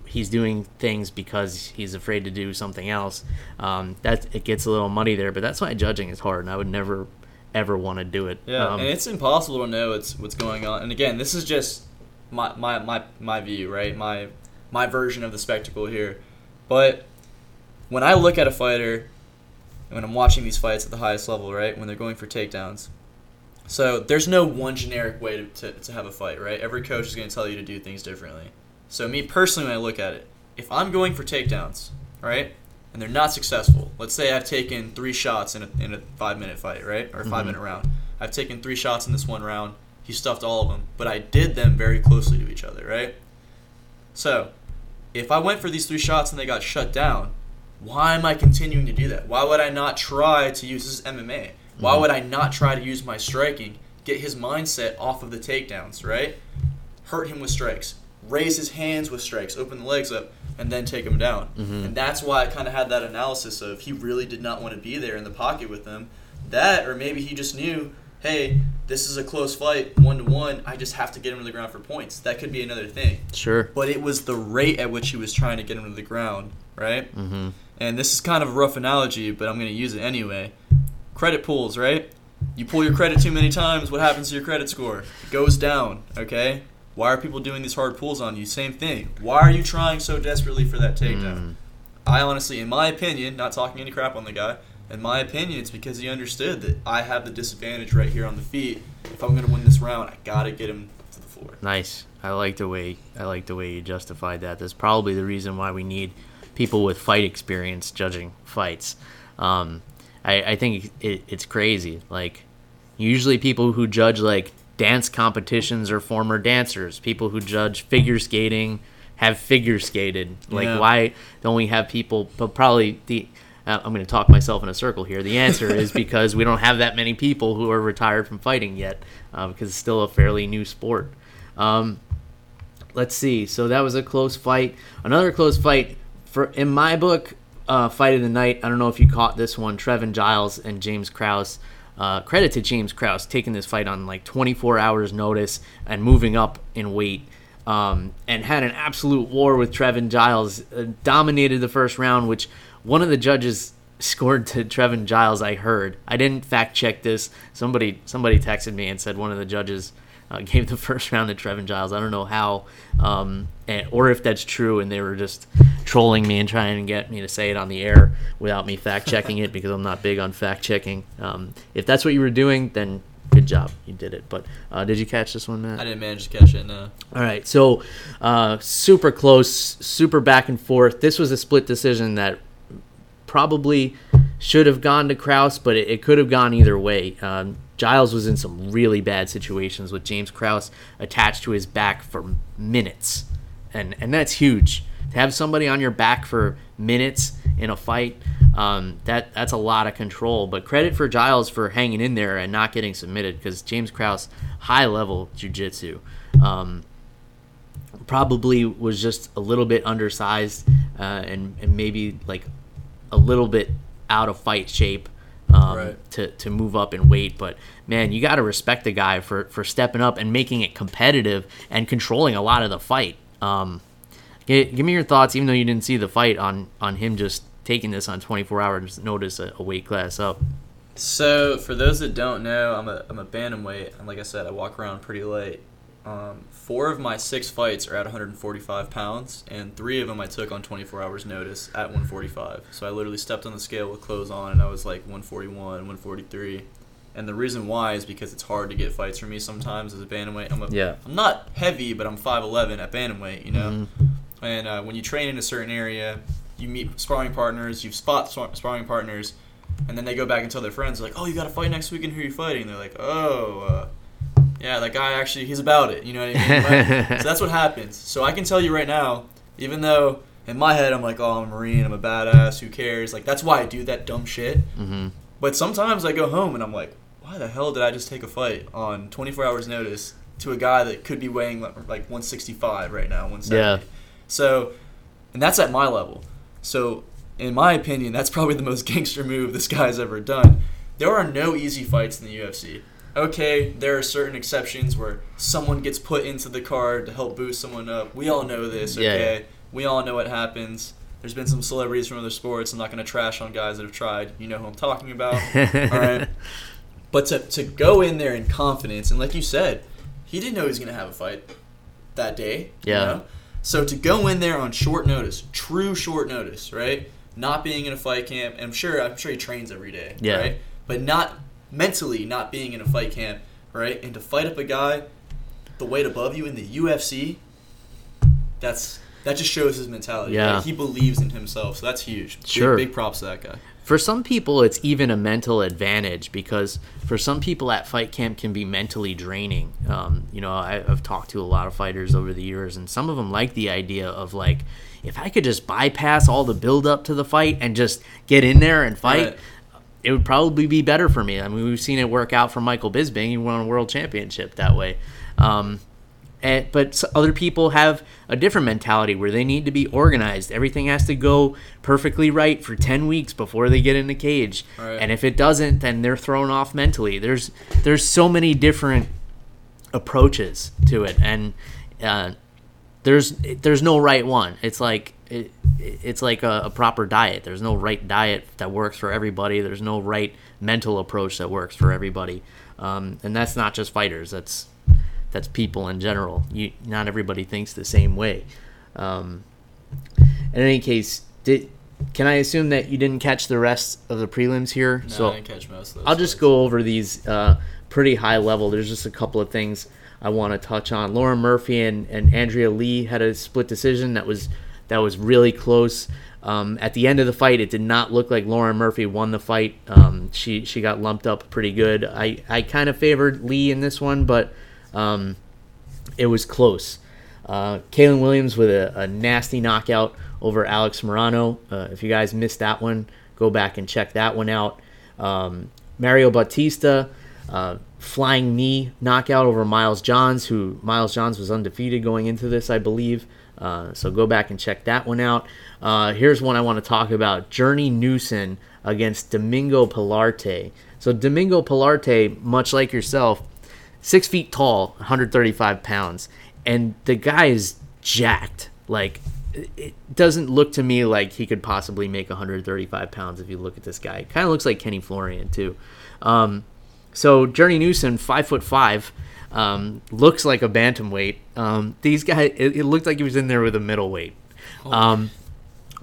he's doing things because he's afraid to do something else. Um, that it gets a little muddy there, but that's why judging is hard, and I would never ever want to do it. Yeah, um, and it's impossible to know what's what's going on. And again, this is just my my my, my view, right? My my version of the spectacle here. But when I look at a fighter, when I'm watching these fights at the highest level, right, when they're going for takedowns, so there's no one generic way to, to, to have a fight, right? Every coach is going to tell you to do things differently. So me personally, when I look at it, if I'm going for takedowns, right, and they're not successful, let's say I've taken three shots in a, in a five minute fight, right, or a 5 mm-hmm. minute round. I've taken three shots in this one round. He stuffed all of them, but I did them very closely to each other, right? So, if I went for these three shots and they got shut down, why am I continuing to do that? Why would I not try to use this is MMA? Why mm-hmm. would I not try to use my striking, get his mindset off of the takedowns, right? Hurt him with strikes, raise his hands with strikes, open the legs up, and then take him down. Mm-hmm. And that's why I kind of had that analysis of he really did not want to be there in the pocket with them. That, or maybe he just knew hey, this is a close fight, one to one. I just have to get him to the ground for points. That could be another thing. Sure. But it was the rate at which he was trying to get him to the ground, right? Mm-hmm. And this is kind of a rough analogy, but I'm going to use it anyway. Credit pools, right? You pull your credit too many times, what happens to your credit score? It goes down, okay? Why are people doing these hard pulls on you? Same thing. Why are you trying so desperately for that takedown? Mm. I honestly, in my opinion, not talking any crap on the guy, in my opinion, it's because he understood that I have the disadvantage right here on the feet. If I'm going to win this round, I got to get him to the floor. Nice. I like the way I like the way you justified that. That's probably the reason why we need people with fight experience judging fights. Um, I, I think it, it's crazy. Like usually people who judge like dance competitions are former dancers. People who judge figure skating have figure skated. Like yeah. why don't we have people? But probably the uh, I'm going to talk myself in a circle here. The answer is because we don't have that many people who are retired from fighting yet, uh, because it's still a fairly new sport. Um, let's see. So that was a close fight. Another close fight for in my book. uh, fight of the night. I don't know if you caught this one. Trevin Giles and James Krause. Uh, credit to James Krause taking this fight on like 24 hours notice and moving up in weight. Um, and had an absolute war with Trevin Giles. Uh, dominated the first round, which one of the judges scored to Trevin Giles. I heard. I didn't fact check this. Somebody somebody texted me and said one of the judges uh, gave the first round to Trevin Giles. I don't know how, um, and, or if that's true, and they were just trolling me and trying to get me to say it on the air without me fact checking it because I'm not big on fact checking. Um, if that's what you were doing, then good job, you did it. But uh, did you catch this one, Matt? I didn't manage to catch it. No. All right, so uh, super close, super back and forth. This was a split decision that probably should have gone to Krause, but it, it could have gone either way. Um, Giles was in some really bad situations with James Krause attached to his back for minutes, and and that's huge. To have somebody on your back for minutes in a fight, um, that that's a lot of control. But credit for Giles for hanging in there and not getting submitted because James Krause, high level jujitsu. Um, probably was just a little bit undersized uh, and, and maybe like a little bit out of fight shape um, Right. to, to move up in weight. But man, you got to respect the guy for, for stepping up and making it competitive and controlling a lot of the fight. Um, gi- give me your thoughts, even though you didn't see the fight, on, on him just taking this on 24 hours notice a, a weight class up. So for those that don't know, I'm a I'm a bantamweight, and like I said, I walk around pretty light. Um, four of my six fights are at 145 pounds, and three of them I took on 24 hours notice at 145. So I literally stepped on the scale with clothes on, and I was like 141, 143. And the reason why is because it's hard to get fights for me sometimes as a bantamweight. I'm a, Yeah. I'm not heavy, but I'm 5'11 at bantamweight, you know. And uh, when you train in a certain area, you meet sparring partners, you spot sparring partners, and then they go back and tell their friends like, "Oh, you got a fight next weekend. Who are you fighting?" They're like, "Oh, uh, yeah, that guy actually he's about it." You know what I mean? So that's what happens. So I can tell you right now, even though in my head I'm like, "Oh, I'm a marine. I'm a badass. Who cares?" Like that's why I do that dumb shit. Mm-hmm. But sometimes I go home and I'm like, "Why the hell did I just take a fight on 24 hours notice to a guy that could be weighing like like 165 right now, 170?" Yeah. So, and that's at my level. So, in my opinion, that's probably the most gangster move this guy's ever done. There are no easy fights in the UFC. Okay, there are certain exceptions where someone gets put into the card to help boost someone up. We all know this, Yeah. okay? We all know what happens. There's been some celebrities from other sports. I'm not going to trash on guys that have tried. You know who I'm talking about. all right. But to, to go in there in confidence, and like you said, he didn't know he was going to have a fight that day. you Yeah. know? So to go in there on short notice, true short notice, right? Not being in a fight camp, and I'm sure I'm sure he trains every day, Yeah. right? But not mentally not being in a fight camp, right? And to fight up a guy the weight above you in the UFC, that's that just shows his mentality. Yeah. Like, he believes in himself, so that's huge. Big- Sure. big props to that guy. For some people, it's even a mental advantage because for some people at fight camp can be mentally draining. Um, you know, I, I've talked to a lot of fighters over the years, and some of them like the idea of like, if I could just bypass all the build up to the fight and just get in there and fight, Right. It would probably be better for me. I mean, we've seen it work out for Michael Bisping. He won a world championship that way. Um, and, but other people have a different mentality where they need to be organized. Everything has to go perfectly right for 10 weeks before they get in the cage. Right. And if it doesn't, then they're thrown off mentally. There's there's so many different approaches to it and uh, there's there's no right one. It's like it, it's like a, a proper diet. There's no right diet that works for everybody. There's no right mental approach that works for everybody. Um, and that's not just fighters. That's that's people in general. You not everybody thinks the same way. Um, in any case, did can I assume that you didn't catch the rest of the prelims here? No, so I didn't catch most of those. I'll just go over these uh, pretty high level. There's just a couple of things I want to touch on. Lauren Murphy and, and Andrea Lee had a split decision that was that was really close. Um, at the end of the fight, it did not look like Lauren Murphy won the fight. Um, she she got lumped up pretty good. I, I kind of favored Lee in this one, but um, it was close. Uh, Williams with a, a nasty knockout over Alex Morono. Uh, if you guys missed that one, go back and check that one out. Um, Mario Bautista uh, flying knee knockout over Miles Johns, who Miles Johns was undefeated going into this, I believe. Uh, so go back and check that one out. Uh, here's one I want to talk about: Journey Newson against Domingo Pilarte. So Domingo Pilarte, much like yourself, six feet tall, 135 pounds, and the guy is jacked. Like it doesn't look to me like he could possibly make 135 pounds if you look at this guy. Kind of looks like Kenny Florian too. Um, so Journey Newson, five foot five, um, looks like a bantamweight. Um, these guys, it, it, looked like he was in there with a middleweight. Um,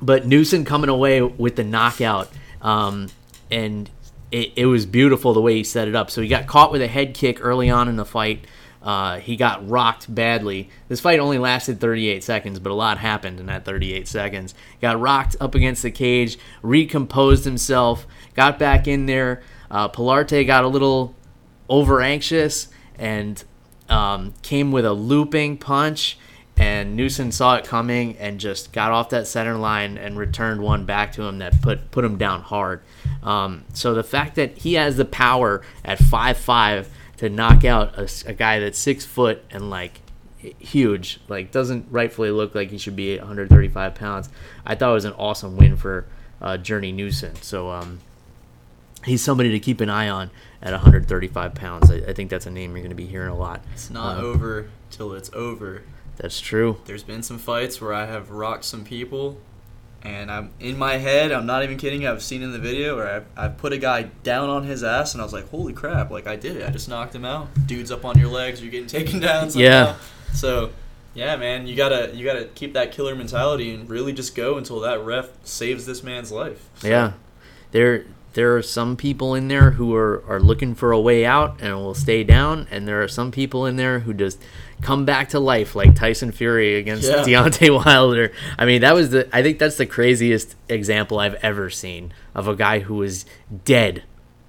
but Newson coming away with the knockout, um, and it, it was beautiful the way he set it up. So he got caught with a head kick early on in the fight. Uh, he got rocked badly. This fight only lasted 38 seconds, but a lot happened in that 38 seconds. Got rocked up against the cage, recomposed himself, got back in there. Uh, Pilarte got a little over anxious and um, came with a looping punch. And Newson saw it coming and just got off that center line and returned one back to him that put put him down hard. Um, so the fact that he has the power at five five to knock out a, a guy that's six foot and like huge, like doesn't rightfully look like he should be 135 pounds. I thought it was an awesome win for uh, Journey Newson. So um, he's somebody to keep an eye on at 135 pounds. I, I think that's a name you're going to be hearing a lot. It's not um, over till it's over. That's true. There's been some fights where I have rocked some people and I'm in my head. I'm not even kidding. I've seen in the video where I I put a guy down on his ass, and I was like, "Holy crap! Like I did it. I just knocked him out. Dude's up on your legs. You're getting taken down." Somehow. Yeah. So, yeah, man, you gotta you gotta keep that killer mentality and really just go until that ref saves this man's life. So. Yeah, there there are some people in there who are, are looking for a way out and will stay down, and there are some people in there who just come back to life like Tyson Fury against yeah. Deontay Wilder. I mean, that was the I think that's the craziest example I've ever seen of a guy who was dead.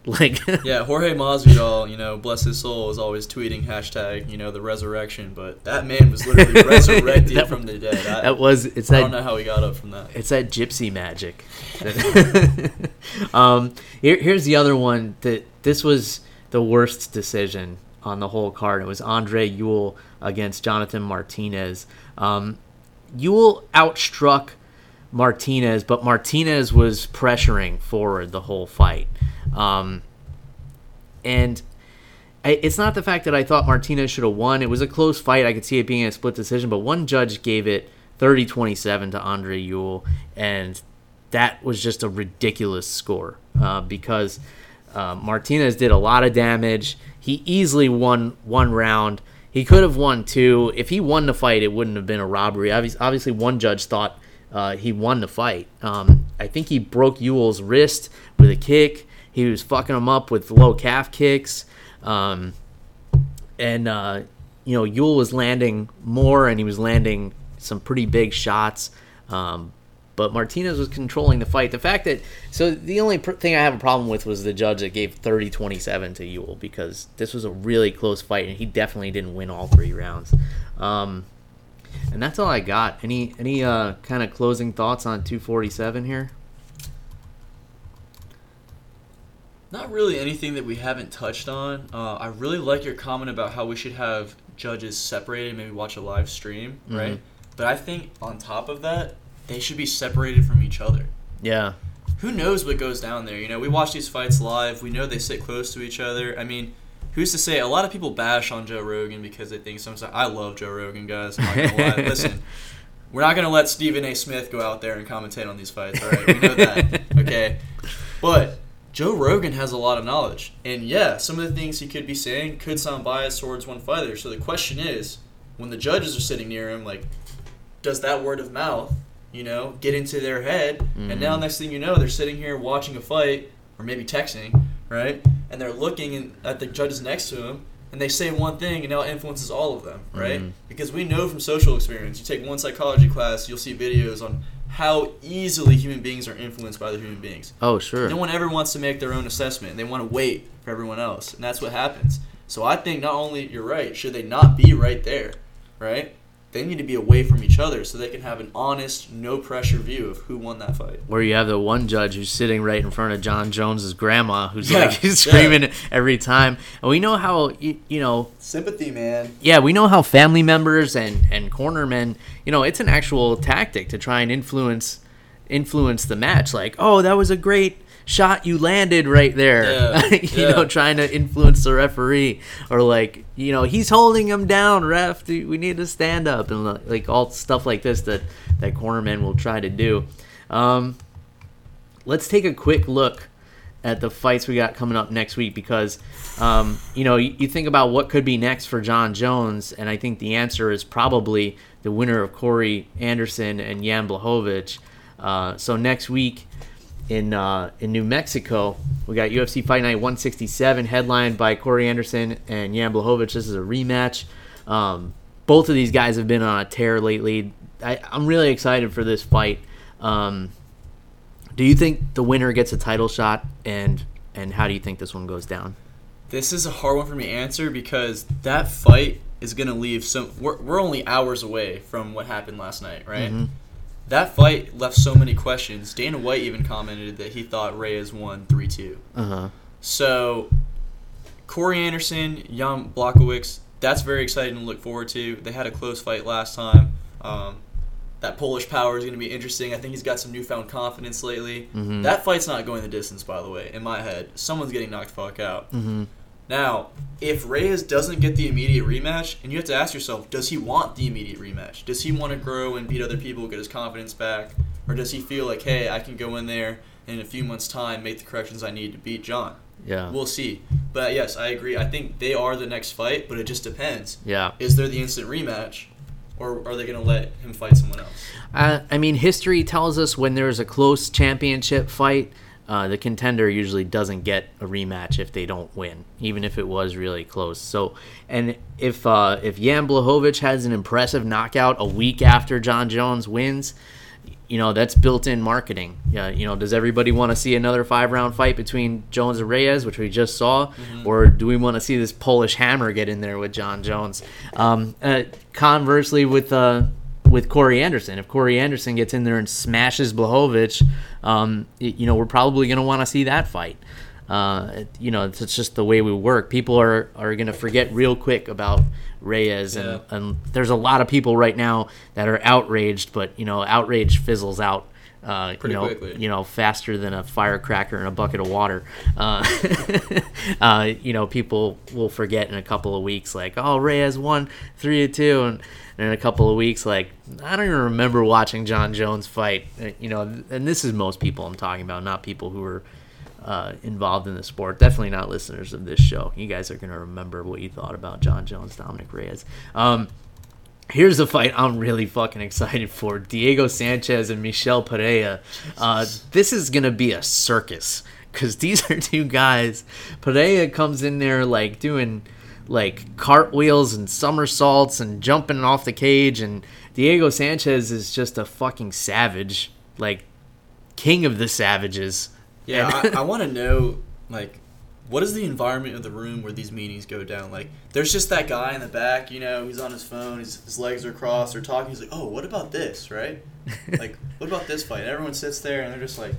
Like Yeah, Jorge Masvidal, you know, bless his soul, is always tweeting hashtag, you know, the resurrection, but that man was literally resurrected that, from the dead. I, that was it's I that, don't know how he got up from that. It's that gypsy magic. um here, here's the other one that this was the worst decision on the whole card. It was Andre Ewell against Jonathan Martinez. Um, Ewell outstruck Martinez, but Martinez was pressuring forward the whole fight. Um, and I, it's not the fact that I thought Martinez should have won. It was a close fight. I could see it being a split decision, but one judge gave it 30 27 to Andre Ewell, and that was just a ridiculous score uh, because uh, Martinez did a lot of damage. He easily won one round. He could have won two. If he won the fight, it wouldn't have been a robbery. Obviously, one judge thought uh, he won the fight. Um, I think he broke Ewell's wrist with a kick. He was fucking him up with low calf kicks. Um, and, uh, you know, Ewell was landing more and he was landing some pretty big shots. Um, but Martinez was controlling the fight. The fact that so the only pr- thing I have a problem with was the judge that gave 30-27 to Ewell because this was a really close fight and he definitely didn't win all three rounds. Um, and that's all I got. Any any uh, kind of closing thoughts on 247 here? Not really anything that we haven't touched on. Uh, I really like your comment about how we should have judges separated, maybe watch a live stream, mm-hmm. right? But I think on top of that, they should be separated from each other. Yeah. Who knows what goes down there? You know, we watch these fights live. We know they sit close to each other. I mean, who's to say? A lot of people bash on Joe Rogan because they think sometimes I love Joe Rogan, guys. I'm not gonna lie. Listen, we're not gonna let Stephen A. Smith go out there and commentate on these fights. All right, we know that. Okay, but Joe Rogan has a lot of knowledge, and yeah, some of the things he could be saying could sound biased towards one fighter. So the question is, when the judges are sitting near him, like, does that word of mouth you know, get into their head. Mm-hmm. And now, mm-hmm. next thing you know, they're sitting here watching a fight or maybe texting, right? And they're looking at the judges next to them, and they say one thing, and now it influences all of them, right? Mm-hmm. Because we know from social experience, you take one psychology class, you'll see videos on how easily human beings are influenced by other human beings. Oh, sure. No one ever wants to make their own assessment. They want to wait for everyone else, and that's what happens. So I think not only you're right, should they not be right there, right? They need to be away from each other so they can have an honest, no pressure view of who won that fight. Where you have the one judge who's sitting right in front of Jon Jones's grandma, who's Yeah, like he's yeah. screaming every time, and we know how you, you know Sympathy, man. yeah, we know how family members and and cornermen, you know, it's an actual tactic to try and influence influence the match. Like, oh, that was a great shot you landed right there. Yeah, you yeah. know, trying to influence the referee or like, you know, he's holding him down, ref. We need to stand up and like- like all stuff like this that that cornermen will try to do. Um, let's take a quick look at the fights we got coming up next week because um, you know you, you think about what could be next for Jon Jones, and I think the answer is probably the winner of Corey Anderson and Jan Blachowicz. Uh, so next week in uh, in New Mexico, we got UFC Fight Night 167, headlined by Corey Anderson and Jan Blachowicz. This is a rematch. Um, both of these guys have been on a tear lately. I, I'm really excited for this fight. Um, do you think the winner gets a title shot, and and how do you think this one goes down? This is a hard one for me to answer because that fight is going to leave some. We're, we're only hours away from what happened last night, right? Mhm. That fight left so many questions. Dana White even commented that he thought Reyes won 3 2. Uh huh. So, Corey Anderson, Jan Blachowicz, that's very exciting to look forward to. They had a close fight last time. Um, that Polish power is going to be interesting. I think he's got some newfound confidence lately. Mhm. That fight's not going the distance, by the way, in my head. Someone's getting knocked the fuck out. Mm-hmm. Now, if Reyes doesn't get the immediate rematch, and you have to ask yourself, does he want the immediate rematch? Does he want to grow and beat other people, get his confidence back? Or does he feel like, hey, I can go in there and in a few months' time make the corrections I need to beat Jon? Yeah. We'll see. But yes, I agree. I think they are the next fight, but it just depends. yeah. Is there the instant rematch, or are they going to let him fight someone else? Uh, I mean, history tells us when there's a close championship fight, uh, the contender usually doesn't get a rematch if they don't win, even if it was really close. So, and if uh, if Jan Blachowicz has an impressive knockout a week after Jon Jones wins, you know that's built-in marketing. Yeah, you know, does everybody want to see another five-round fight between Jones and Reyes, which we just saw, or do we want to see this Polish Hammer get in there with Jon Jones? Um, uh, conversely, with uh, with Corey Anderson, if Corey Anderson gets in there and smashes Blachowicz, um, you know, we're probably going to want to see that fight. Uh, you know, it's, it's just the way we work. People are, are going to forget real quick about Reyes, and, Yeah. and there's a lot of people right now that are outraged, but you know, outrage fizzles out. Uh, Pretty you know, quickly. you know, faster than a firecracker in a bucket of water. Uh, uh, you know, people will forget in a couple of weeks, like, oh, Reyes won three to two, and, and in a couple of weeks, like, I don't even remember watching Jon Jones fight. Uh, You know, and this is most people I'm talking about, not people who are uh, involved in the sport. Definitely not listeners of this show. You guys are gonna remember what you thought about Jon Jones, Dominick Reyes. Um, Here's a fight I'm really fucking excited for: Diego Sanchez and Michel Pereira. Uh, this is gonna be a circus because these are two guys. Pereira comes in there like doing like cartwheels and somersaults and jumping off the cage, and Diego Sanchez is just a fucking savage, like king of the savages. Yeah, I, I want to know like what is the environment of the room where these meetings go down? Like, there's just that guy in the back, you know, he's on his phone, his, his legs are crossed, they're talking. He's like, "Oh, what about this, right? like, what about this fight?" And everyone sits there and they're just like,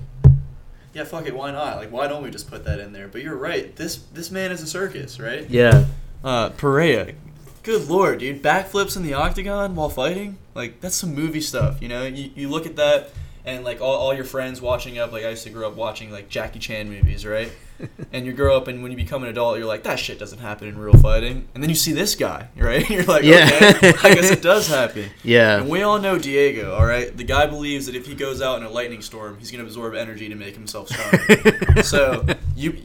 "Yeah, fuck it, why not? Like, why don't we just put that in there?" But you're right. This this man is a circus, right? yeah, Uh, Perea. Good lord, dude. Backflips in the octagon while fighting? Like, that's some movie stuff, you know? You, you look at that, and, like, all, all your friends watching up, like, I used to grow up watching, like, Jackie Chan movies, right? And you grow up, and when you become an adult, you're like, that shit doesn't happen in real fighting. And then you see this guy, right? You're like, Yeah. okay, I guess it does happen. yeah. And we all know Diego, all right? The guy believes that if he goes out in a lightning storm, he's going to absorb energy to make himself stronger. so, you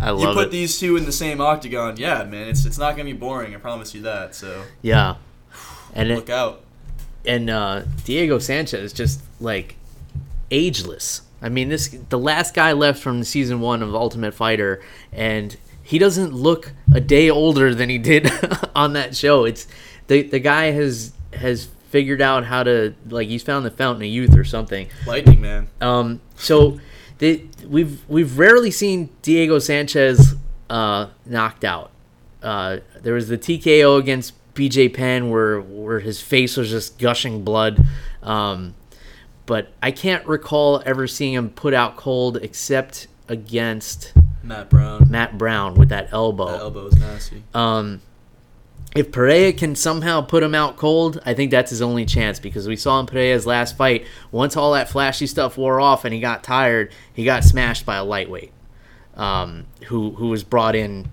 I love you put it. these two in the same octagon, yeah, man, it's it's not gonna be boring. I promise you that. So Yeah, and it, look out. and uh, Diego Sanchez is just like ageless. I mean, this the last guy left from season one of Ultimate Fighter, and he doesn't look a day older than he did on that show. It's the the guy has has figured out how to like he's found the fountain of youth or something. Lightning man. Um, so the, we've we've rarely seen Diego Sanchez uh, knocked out. Uh, there was the TKO against BJ Penn where where his face was just gushing blood. Um, but I can't recall ever seeing him put out cold except against Matt Brown. Matt Brown with that elbow. That elbow is nasty. Um, if Pereira can somehow put him out cold, I think that's his only chance because we saw in Pereira's last fight, once all that flashy stuff wore off and he got tired, he got smashed by a lightweight um, who, who was brought in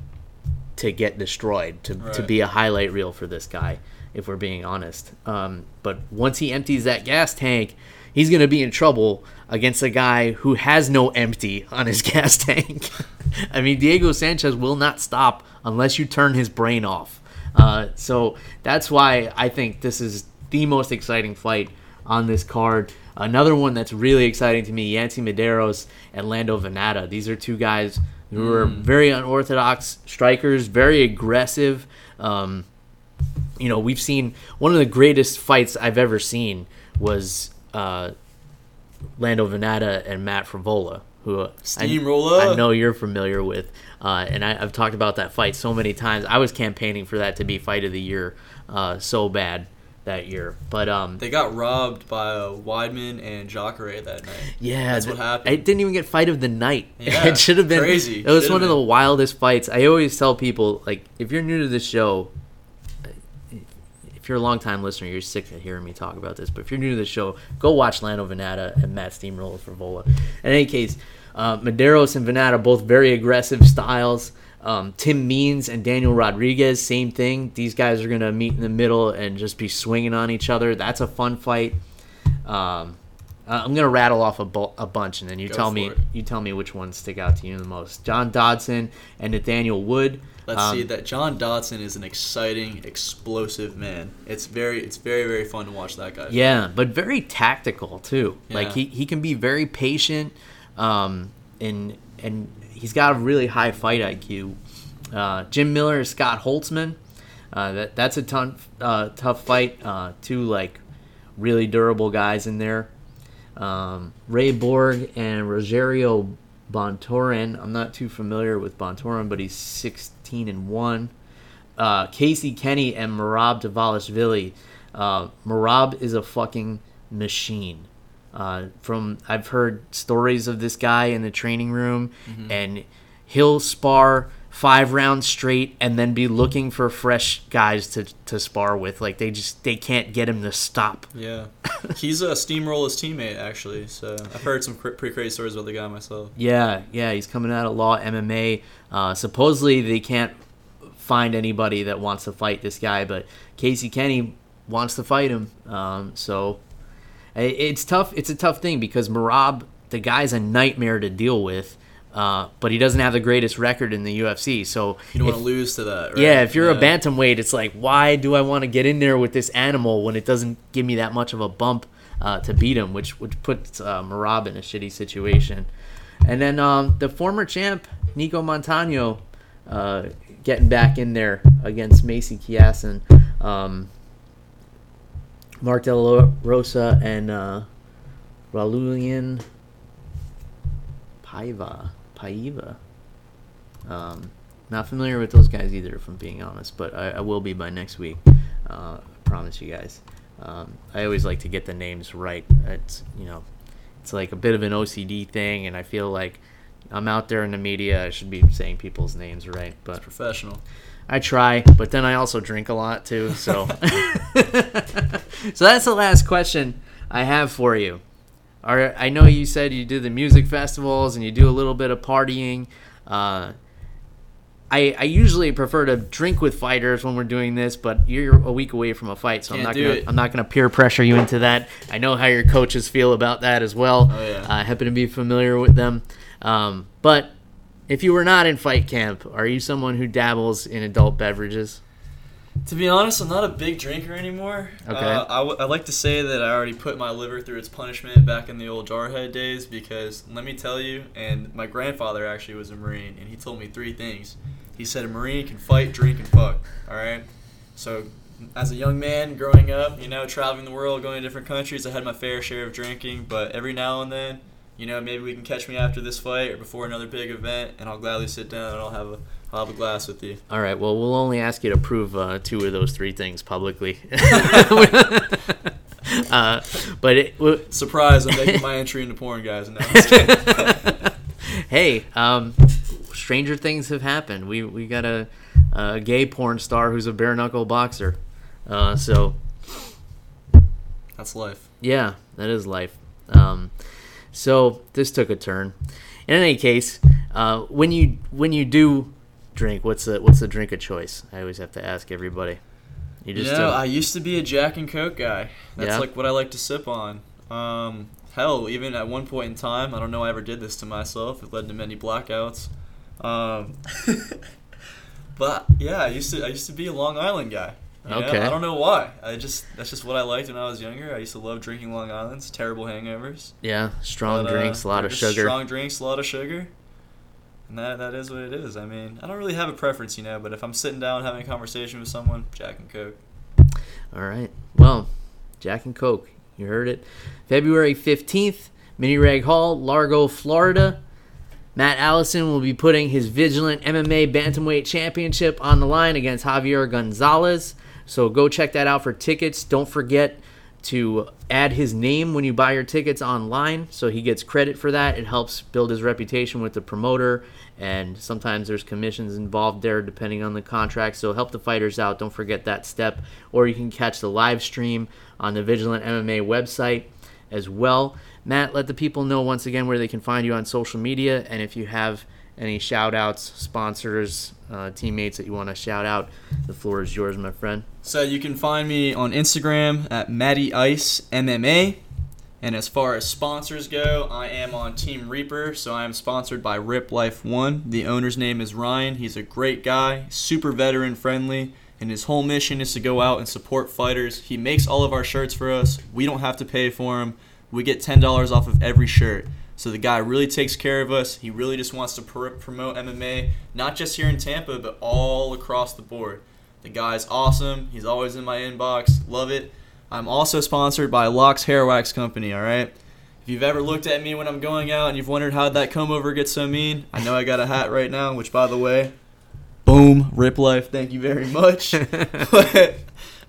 to get destroyed, to, to be a highlight reel for this guy, if we're being honest. Um, but once he empties that gas tank, he's going to be in trouble against a guy who has no empty on his gas tank. I mean, Diego Sanchez will not stop unless you turn his brain off. Uh, so that's why I think this is the most exciting fight on this card. Another one that's really exciting to me, Yancy Medeiros and Lando Vannata. These are two guys who are very unorthodox strikers, very aggressive. Um, you know, we've seen one of the greatest fights I've ever seen was uh, Lando Vannata and Matt Frevola, who I- Steamroller. I, know you're familiar with, uh, and I, I've talked about that fight so many times. I was campaigning for that to be fight of the year, uh, so bad that year. But um, They got robbed by uh, Weidman and Jacare that night. yeah, That's th- what happened. It didn't even get fight of the night. Yeah, it should have been crazy. It was Should've one of the wildest fights. I always tell people like, if you're new to the show, if you're a long time listener, you're sick of hearing me talk about this. But if you're new to the show, go watch Lando Vannata and Matt Steamroller Frevola. In any case, uh, Medeiros and Vannata both very aggressive styles. Um, Tim Means and Daniel Rodriguez, same thing. These guys are gonna meet in the middle and just be swinging on each other. That's a fun fight. Um, uh, I'm gonna rattle off a, bu- a bunch, and then you Go tell me it. you tell me which ones stick out to you the most. John Dodson and Nathaniel Wood. Let's Um, see that John Dodson is an exciting, explosive man. It's very, it's very, very fun to watch that guy. Yeah, but very tactical too. Like he, he can be very patient, um, and and he's got a really high fight IQ. Uh, Jim Miller, Scott Holtzman. Uh, that that's a ton, uh, tough fight. Uh, two like really durable guys in there. Um, Ray Borg and Rogerio Bontorin. I'm not too familiar with Bontorin, but he's 16 and one. Uh, Casey Kenny and Merab Dvalishvili. Uh, Merab is a fucking machine. Uh, from I've heard stories of this guy in the training room, and he'll spar five rounds straight and then be looking for fresh guys to, to spar with. Like they just they can't get him to stop. Yeah. He's a steamroller's teammate actually. So I've heard some cr- pretty crazy stories about the guy myself. Yeah, yeah, he's coming out of law MMA. Uh, supposedly they can't find anybody that wants to fight this guy, but Casey Kenny wants to fight him. Um, so it's tough. It's a tough thing because Merab, the guy's a nightmare to deal with, uh, but he doesn't have the greatest record in the UFC. So You don't want to lose to that, right? yeah, if you're a bantamweight, it's like, why do I want to get in there with this animal when it doesn't give me that much of a bump uh, to beat him, which which puts uh, Merab in a shitty situation. And then um, the former champ Nicco Montaño uh, getting back in there against Macy Chiasson, um, Mark De La Rosa, and uh, Raulian Paiva. Paiva. Um, not familiar with those guys either, if I'm being honest, but I, I will be by next week. Uh, I promise you guys. Um, I always like to get the names right. It's you know, it's like a bit of an OCD thing, and I feel like I'm out there in the media. I should be saying people's names right, but Professional. I try, but then I also drink a lot too. So, so that's the last question I have for you. Are I know you said you do the music festivals and you do a little bit of partying. Uh, I I usually prefer to drink with fighters when we're doing this, but you're a week away from a fight, so I'm Can't gonna it. I'm not gonna peer pressure you into that. I know how your coaches feel about that as well. Oh, yeah. I happen to be familiar with them, um, but if you were not in fight camp, are you someone who dabbles in adult beverages? To be honest, I'm not a big drinker anymore. Okay. Uh, I, w- I like to say that I already put my liver through its punishment back in the old jarhead days because let me tell you, and my grandfather actually was a Marine, and he told me three things. He said a Marine can fight, drink, and fuck. All right. So, as a young man growing up, you know, traveling the world, going to different countries, I had my fair share of drinking, but every now and then, you know, maybe we can catch me after this fight or before another big event, and I'll gladly sit down and I'll have a I'll have a glass with you. All right. Well, we'll only ask you to prove uh, two of those three things publicly. uh, but it, w- Surprise! I'm making my entry into porn, guys. No, hey, um, stranger things have happened. We we got a, a gay porn star who's a bare knuckle boxer. Uh, so That's life. yeah, that is life. Um, so this took a turn. In any case, uh, when you when you do drink, what's the what's the drink of choice? I always have to ask everybody. You just uh, I used to be a Jack and Coke guy. That's Yeah? like what I like to sip on. Um, hell, even at one point in time, I don't know I ever did this to myself. It led to many blackouts. Um, but yeah, I used to I used to be a Long Island guy. you know? Okay. I don't know why. I just that's just what I liked when I was younger. I used to love drinking Long Island's. Terrible hangovers. yeah, strong But, uh, drinks, a lot of sugar. Strong drinks, a lot of sugar. And that, that is what it is. I mean, I don't really have a preference, you know, but if I'm sitting down having a conversation with someone, Jack and Coke. All right. Well, Jack and Coke, you heard it. February 15th, Minnreg Hall, Largo, Florida. Matt Allison will be putting his Vigilant MMA Bantamweight Championship on the line against Javier Gonzalez. So go check that out for tickets. Don't forget to add his name when you buy your tickets online so he gets credit for that. It helps build his reputation with the promoter, and sometimes there's commissions involved there depending on the contract. So help the fighters out. Don't forget that step. Or you can catch the live stream on the Vigilant MMA website as well. Matt, let the people know once again where they can find you on social media, and if you have any shout outs, sponsors, uh, teammates that you want to shout out, the floor is yours, my friend. So you can find me on Instagram at Matty Ice MMA. And as far as sponsors go, I am on Team Reaper, so I am sponsored by Rip Life One. The owner's name is Ryan. He's a great guy, super veteran friendly, and his whole mission is to go out and support fighters. He makes all of our shirts for us. We don't have to pay for them. We get ten dollars off of every shirt. So the guy really takes care of us. He really just wants to pr- promote MMA, not just here in Tampa, but all across the board. The guy's awesome. He's always in my inbox. Love it. I'm also sponsored by Locks Hair Wax Company, all right? If you've ever looked at me when I'm going out and you've wondered how that comb over gets so mean, I know I got a hat right now, which by the way, boom, Rip Life, thank you very much. but,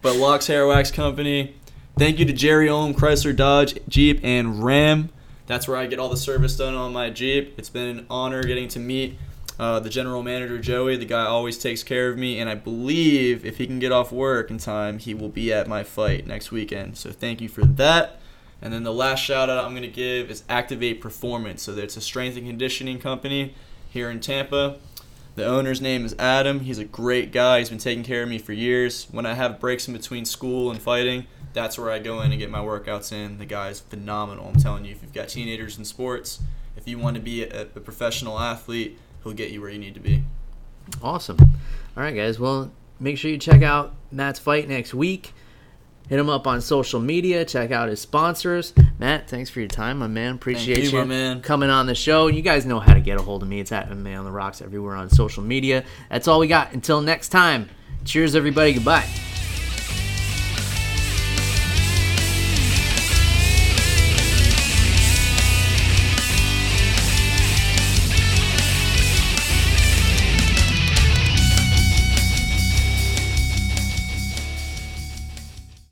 but Locks Hair Wax Company, thank you to Jerry Ulm, Chrysler Dodge, Jeep, and Ram. That's where I get all the service done on my Jeep. It's been an honor getting to meet uh, the general manager Joey, the guy always takes care of me, and I believe if he can get off work in time, he will be at my fight next weekend. So thank you for that. And then the last shout out I'm going to give is Activate Performance. So it's a strength and conditioning company here in Tampa. The owner's name is Adam. He's a great guy. He's been taking care of me for years. When I have breaks in between school and fighting, that's where I go in and get my workouts in. The guy's phenomenal. I'm telling you, if you've got teenagers in sports, if you want to be a, a professional athlete, he'll get you where you need to be. Awesome. All right, guys. Well, make sure you check out Matt's fight next week. Hit him up on social media. Check out his sponsors. Matt, thanks for your time, my man. Appreciate you, my man. coming on the show. You guys know how to get a hold of me. It's at MMA on the Rocks everywhere on social media. That's all we got. Until next time. Cheers, everybody. Goodbye.